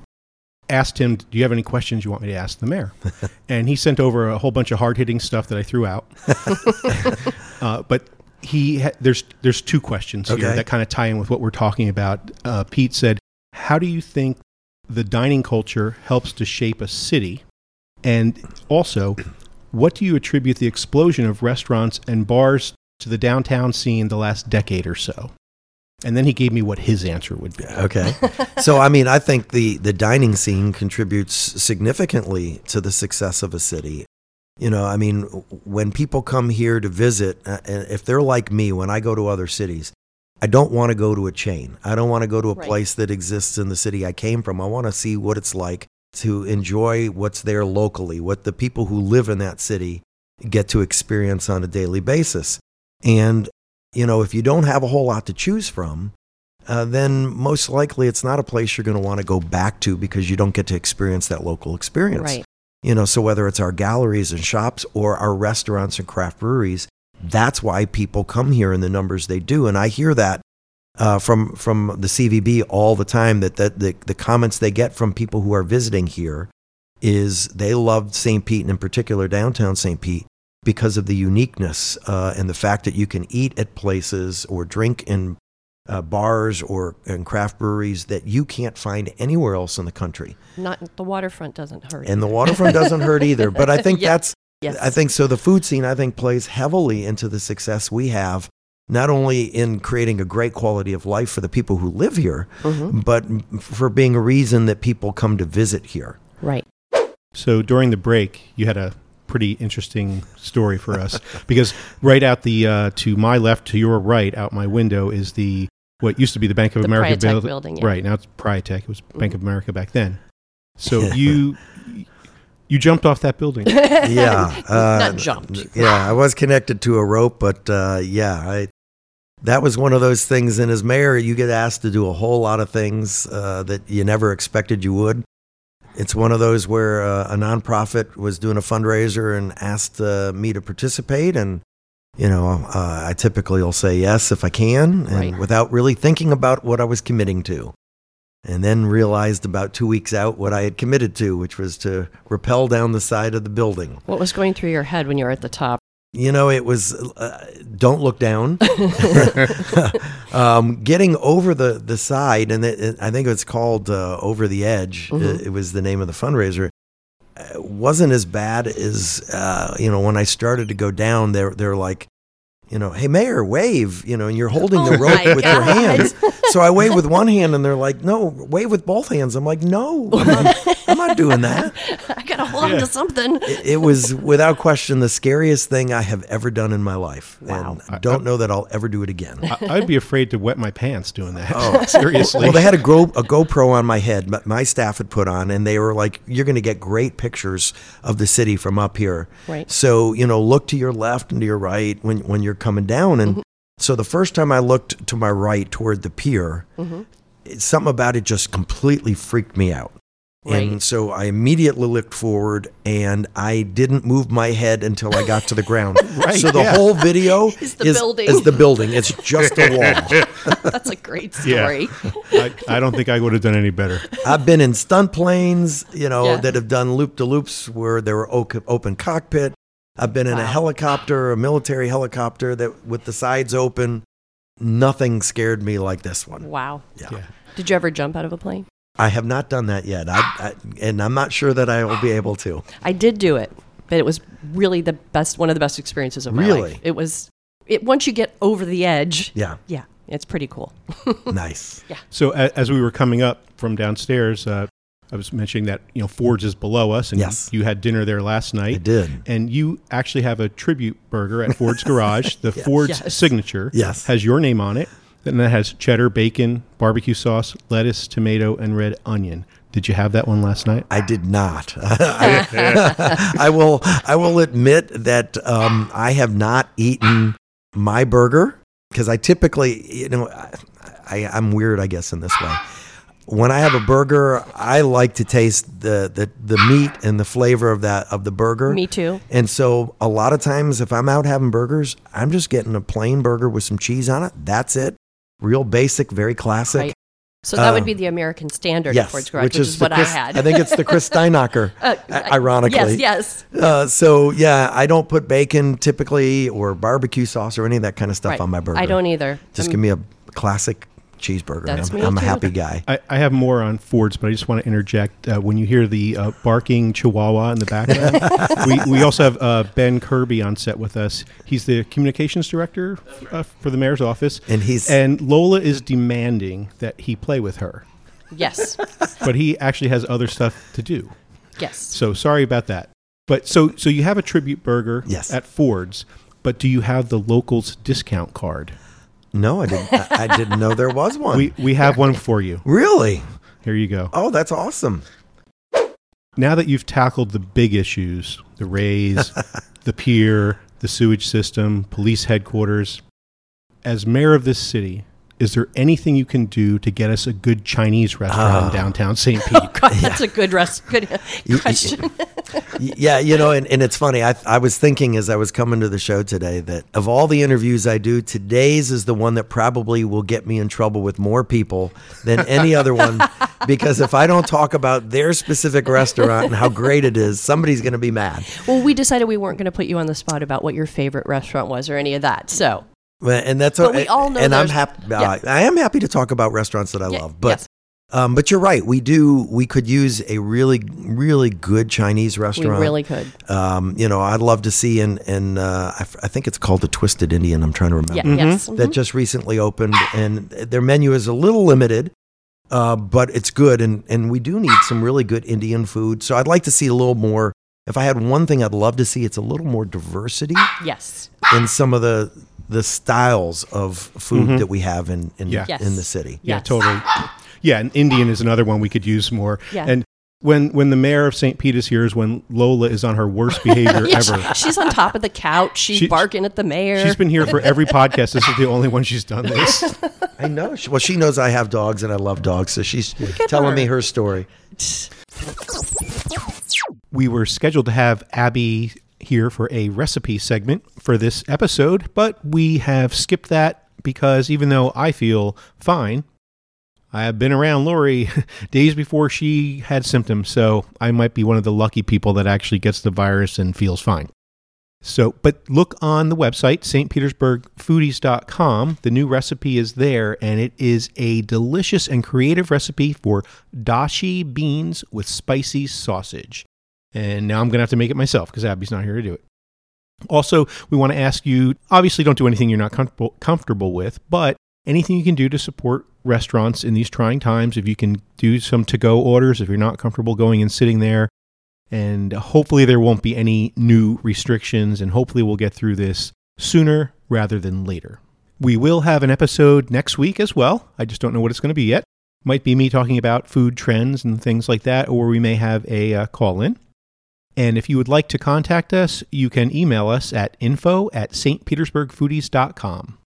[SPEAKER 2] asked him, "Do you have any questions you want me to ask the mayor?" and he sent over a whole bunch of hard hitting stuff that I threw out. uh, but he ha- there's there's two questions here that kind of tie in with what we're talking about. Uh, Pete said, "How do you think the dining culture helps to shape a city?" And also, what do you attribute the explosion of restaurants and bars to the downtown scene the last decade or so? And then he gave me what his answer would be.
[SPEAKER 10] Okay. so I mean, I think the the dining scene contributes significantly to the success of a city. You know, I mean, when people come here to visit, uh, if they're like me, when I go to other cities, I don't want to go to a chain. I don't want to go to a
[SPEAKER 4] Right.
[SPEAKER 10] place that exists in the city I came from. I want to see what it's like to enjoy what's there locally, what the people who live in that city get to experience on a daily basis. And, you know, if you don't have a whole lot to choose from, uh, then most likely it's not a place you're going to want to go back to because you don't get to experience that local experience.
[SPEAKER 4] Right.
[SPEAKER 10] You know, so whether it's our galleries and shops or our restaurants and craft breweries, that's why people come here in the numbers they do. And I hear that uh, from from the CVB all the time that, that the, the comments they get from people who are visiting here is they loved St. Pete and in particular downtown St. Pete because of the uniqueness uh, and the fact that you can eat at places or drink in uh, bars or in craft breweries that you can't find anywhere else in the country.
[SPEAKER 4] Not the waterfront doesn't hurt.
[SPEAKER 10] And the waterfront doesn't hurt either. But I think
[SPEAKER 4] Yeah.
[SPEAKER 10] that's
[SPEAKER 4] Yes.
[SPEAKER 10] I think so. The food scene, I think, plays heavily into the success we have, not only in creating a great quality of life for the people who live here,
[SPEAKER 4] Mm-hmm.
[SPEAKER 10] but for being a reason that people come to visit here.
[SPEAKER 4] right.
[SPEAKER 2] So during the break, you had a pretty interesting story for us because right out the uh, to my left, to your right, out my window is the what used to be the Bank of
[SPEAKER 4] The
[SPEAKER 2] America
[SPEAKER 4] Priatek
[SPEAKER 2] build-
[SPEAKER 4] building, yeah.
[SPEAKER 2] Right now it's Priatek. It was Bank of America back then. So you you jumped off that building.
[SPEAKER 10] Yeah, uh,
[SPEAKER 4] Not jumped.
[SPEAKER 10] Yeah, I was connected to a rope, but uh, yeah, I. That was one of those things. And as mayor, you get asked to do a whole lot of things uh, that you never expected you would. It's one of those where uh, a nonprofit was doing a fundraiser and asked uh, me to participate, and you know, uh, I typically will say yes if I can, and
[SPEAKER 4] Right.
[SPEAKER 10] without really thinking about what I was committing to. And then realized about two weeks out what I had committed to, which was to rappel down the side of the building.
[SPEAKER 4] What was going through your head when you were at the top?
[SPEAKER 10] You know, it was uh, don't look down. um, getting over the, the side, and it, it- I think it's called uh, Over the Edge.
[SPEAKER 4] Mhm.
[SPEAKER 10] It, it was the name of the fundraiser. Uh, wasn't as bad as uh, you know when I started to go down. They're they're like, you know, hey mayor, wave. You know, and you're holding the
[SPEAKER 4] Oh
[SPEAKER 10] rope
[SPEAKER 4] my
[SPEAKER 10] with your hands. So I wave with one hand, and they're like, no, wave with both hands. I'm like, no, I'm not, I'm not doing that
[SPEAKER 4] I gotta hold on to something.
[SPEAKER 10] it, it was without question the scariest thing I have ever done in my life.
[SPEAKER 4] Wow.
[SPEAKER 10] And I don't know that I'll ever do it again.
[SPEAKER 2] I, I'd be afraid to wet my pants doing that.
[SPEAKER 10] Oh.
[SPEAKER 2] Seriously.
[SPEAKER 10] Well, they had a, Go, a GoPro on my head, but my staff had put on, and they were like, "You're going to get great pictures of the city from up here."
[SPEAKER 4] Right.
[SPEAKER 10] So you know, look to your left and to your right when when you're coming down, and mm-hmm. So the first time I looked to my right toward the pier, mm-hmm. it- something about it just completely freaked me out. And so I immediately looked forward and I didn't move my head until I got to the ground.
[SPEAKER 2] Right,
[SPEAKER 10] so the
[SPEAKER 2] yeah.
[SPEAKER 10] whole video
[SPEAKER 4] Is the building.
[SPEAKER 10] is the building. It's just a wall.
[SPEAKER 4] That's a great
[SPEAKER 2] Yeah.
[SPEAKER 4] story.
[SPEAKER 2] I, I don't think I would have done any better.
[SPEAKER 10] I've been in stunt planes, you know,
[SPEAKER 4] Yeah.
[SPEAKER 10] that have done loop de loops where there were open cockpit. I've been in a helicopter, a military helicopter that with the sides open. Nothing scared me like this one.
[SPEAKER 4] Wow.
[SPEAKER 10] Yeah.
[SPEAKER 2] Yeah.
[SPEAKER 4] Did you ever jump out of a plane?
[SPEAKER 10] I have not done that yet. I, I and I'm not sure that I will be able to.
[SPEAKER 4] I did do it, but it was really the best, one of the best experiences of my
[SPEAKER 10] Really?
[SPEAKER 4] life. It was, it once you get over the edge,
[SPEAKER 10] Yeah.
[SPEAKER 4] yeah, it's pretty cool.
[SPEAKER 10] Nice.
[SPEAKER 2] Yeah. So as we were coming up from downstairs, uh, I was mentioning that you know Ford's is below us, and
[SPEAKER 10] Yes.
[SPEAKER 2] you had dinner there last night.
[SPEAKER 10] I did.
[SPEAKER 2] and you actually have a tribute burger at Ford's Garage. The Ford's
[SPEAKER 4] Yes.
[SPEAKER 2] signature
[SPEAKER 10] Yes.
[SPEAKER 2] has your name on it. And that has cheddar, bacon, barbecue sauce, lettuce, tomato, and red onion. Did you have that one last night?
[SPEAKER 10] I did not. I, I will. I will admit that um, I have not eaten my burger because I typically, you know, I, I, I'm weird, I guess, in this way. When I have a burger, I like to taste the, the, the meat and the flavor of that of the burger.
[SPEAKER 4] Me too.
[SPEAKER 10] And so a lot of times, if I'm out having burgers, I'm just getting a plain burger with some cheese on it. That's it. Real basic, very classic.
[SPEAKER 4] Right. So that would
[SPEAKER 10] Um,
[SPEAKER 4] be the American standard
[SPEAKER 10] Yes,
[SPEAKER 4] Ford's Garage, which, is,
[SPEAKER 10] the
[SPEAKER 4] what
[SPEAKER 10] Chris-
[SPEAKER 4] I had.
[SPEAKER 10] I think it's the Chris Steinocher,
[SPEAKER 4] Uh,
[SPEAKER 10] ironically.
[SPEAKER 4] Yes, yes.
[SPEAKER 10] Uh, so yeah, I don't put bacon typically or barbecue sauce or any of that kind of stuff
[SPEAKER 4] Right.
[SPEAKER 10] on my burger.
[SPEAKER 4] I don't either.
[SPEAKER 10] Just
[SPEAKER 4] Um,
[SPEAKER 10] give me a classic cheeseburger.
[SPEAKER 4] That's
[SPEAKER 10] I'm,
[SPEAKER 4] me
[SPEAKER 10] I'm a
[SPEAKER 4] too.
[SPEAKER 10] happy guy.
[SPEAKER 2] I, I have more on Ford's, but I just want to interject. Uh, when you hear the uh, barking chihuahua in the background, we, we also have uh, Ben Kirby on set with us. He's the communications director uh, for the mayor's office.
[SPEAKER 10] And he's-
[SPEAKER 2] and Lola is demanding that he play with her,
[SPEAKER 4] Yes,
[SPEAKER 2] but he actually has other stuff to do.
[SPEAKER 4] yes.
[SPEAKER 2] So sorry about that. But so so you have a tribute burger
[SPEAKER 10] Yes.
[SPEAKER 2] at Ford's, but do you have the locals discount card?
[SPEAKER 10] No, I didn't. I, I didn't know there was one.
[SPEAKER 2] We we have one for you.
[SPEAKER 10] really?
[SPEAKER 2] Here you go.
[SPEAKER 10] Oh, that's awesome.
[SPEAKER 2] Now that you've tackled the big issues, the Rays, the pier, the sewage system, police headquarters, as mayor of this city, is there anything you can do to get us a good Chinese restaurant in ah. downtown St. Pete?
[SPEAKER 4] Oh, God, that's a good rest. Good question.
[SPEAKER 10] Yeah, you know, and, and it's funny. I, I was thinking as I was coming to the show today that of all the interviews I do, today's is the one that probably will get me in trouble with more people than any other one. Because if I don't talk about their specific restaurant and how great it is, somebody's going to be mad.
[SPEAKER 4] well, we decided we weren't going to put you on the spot about what your favorite restaurant was or any of that. So
[SPEAKER 10] And that's
[SPEAKER 4] But we all know
[SPEAKER 10] and I'm happy.
[SPEAKER 4] yeah.
[SPEAKER 10] I am happy to talk about restaurants that I
[SPEAKER 4] Yeah,
[SPEAKER 10] love, but.
[SPEAKER 4] yes.
[SPEAKER 10] Um, but you're right. We do. We could use a really, really good Chinese
[SPEAKER 4] we
[SPEAKER 10] restaurant.
[SPEAKER 4] really could.
[SPEAKER 10] Um, you know, I'd love to see in, in uh, I, f- I think it's called the Twisted Indian. I'm trying to remember.
[SPEAKER 4] Yeah, yes.
[SPEAKER 10] That
[SPEAKER 4] mhm.
[SPEAKER 10] just recently opened, and their menu is a little limited, uh, but it's good. And, and we do need some really good Indian food. So I'd like to see a little more. If I had one thing I'd love to see, it's a little more diversity
[SPEAKER 4] yes.
[SPEAKER 10] in some of the the styles of food mm-hmm. that we have in in,
[SPEAKER 2] Yeah.
[SPEAKER 4] Yes.
[SPEAKER 10] in the city.
[SPEAKER 2] Yeah,
[SPEAKER 4] Yes.
[SPEAKER 2] totally. Yeah, and Indian is another one we could use more.
[SPEAKER 4] Yeah.
[SPEAKER 2] And when when the mayor of St. Pete is here is when Lola is on her worst behavior
[SPEAKER 4] Yeah,
[SPEAKER 2] ever.
[SPEAKER 4] she- she's on top of the couch. She's
[SPEAKER 2] She-
[SPEAKER 4] barking at the mayor.
[SPEAKER 2] She's been here for every podcast. This is the only one she's done this.
[SPEAKER 10] I know. She- Well, she knows I have dogs and I love dogs, so she's telling
[SPEAKER 4] her.
[SPEAKER 10] me her story.
[SPEAKER 2] we were scheduled to have Abby here for a recipe segment for this episode, but we have skipped that because even though I feel fine, I have been around Lori days before she had symptoms, so I might be one of the lucky people that actually gets the virus and feels fine. So, but look on the website, stpetersburgfoodies.com. The new recipe is there, and it is a delicious and creative recipe for dashi beans with spicy sausage. And now I'm going to have to make it myself because Abby's not here to do it. Also, we want to ask you obviously, don't do anything you're not comfortable, comfortable with, but anything you can do to support restaurants in these trying times. If you can do some to go orders, if you're not comfortable going and sitting there, and hopefully there won't be any new restrictions, and hopefully we'll get through this sooner rather than later. We will have an episode next week as well. I just don't know what it's going to be yet. Might be me talking about food trends and things like that, or we may have a uh, call in. And if you would like to contact us, you can email us at info at stpetersburgfoodies.com.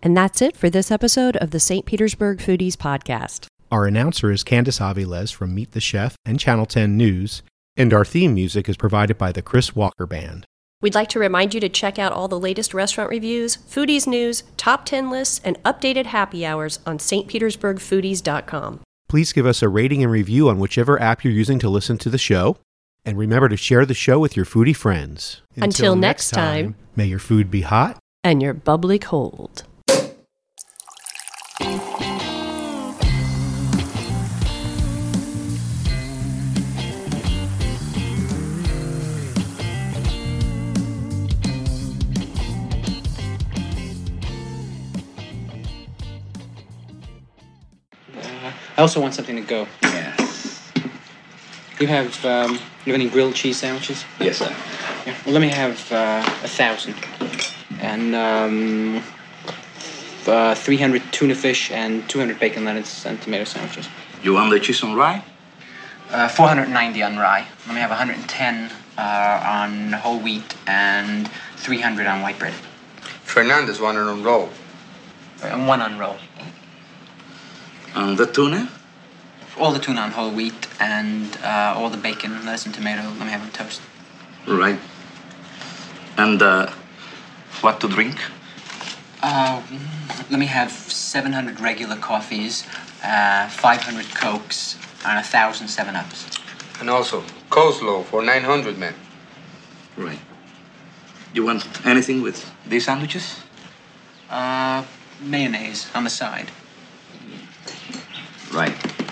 [SPEAKER 4] And that's it for this episode of the St. Petersburg Foodies podcast.
[SPEAKER 2] Our announcer is Candice Aviles from Meet the Chef and Channel 10 News, and our theme music is provided by the Chris Walker Band.
[SPEAKER 4] We'd like to remind you to check out all the latest restaurant reviews, foodies news, top 10 lists, and updated happy hours on stpetersburgfoodies.com.
[SPEAKER 2] Please give us a rating and review on whichever app you're using to listen to the show. And remember to share the show with your foodie friends.
[SPEAKER 4] Until next time.
[SPEAKER 2] may your food be hot
[SPEAKER 4] And you're bubbly cold.
[SPEAKER 11] I also want something to go.
[SPEAKER 12] Yes.
[SPEAKER 11] You have um, you have any grilled cheese sandwiches?
[SPEAKER 12] Yes, sir.
[SPEAKER 11] Yeah. Well, let me have uh, a thousand, and um, uh, three hundred tuna fish and two hundred bacon lettuce and tomato sandwiches.
[SPEAKER 12] You want the cheese on rye?
[SPEAKER 11] Uh, 490 on rye. Let me have 110 uh, on whole wheat and 300 on white bread.
[SPEAKER 13] Fernandez wanted on roll.
[SPEAKER 11] And one on roll.
[SPEAKER 12] And the tuna?
[SPEAKER 11] All the tuna on whole wheat and uh, all the bacon, lettuce, and tomato. Let me have a toast.
[SPEAKER 12] Right. And uh, what to drink?
[SPEAKER 11] Uh, let me have 700 regular coffees, uh, 500 cokes, and 1,000 7 Ups.
[SPEAKER 13] And also, coleslaw for 900 men.
[SPEAKER 12] Right. You want anything with these sandwiches?
[SPEAKER 11] Uh, mayonnaise on the side.
[SPEAKER 12] Right.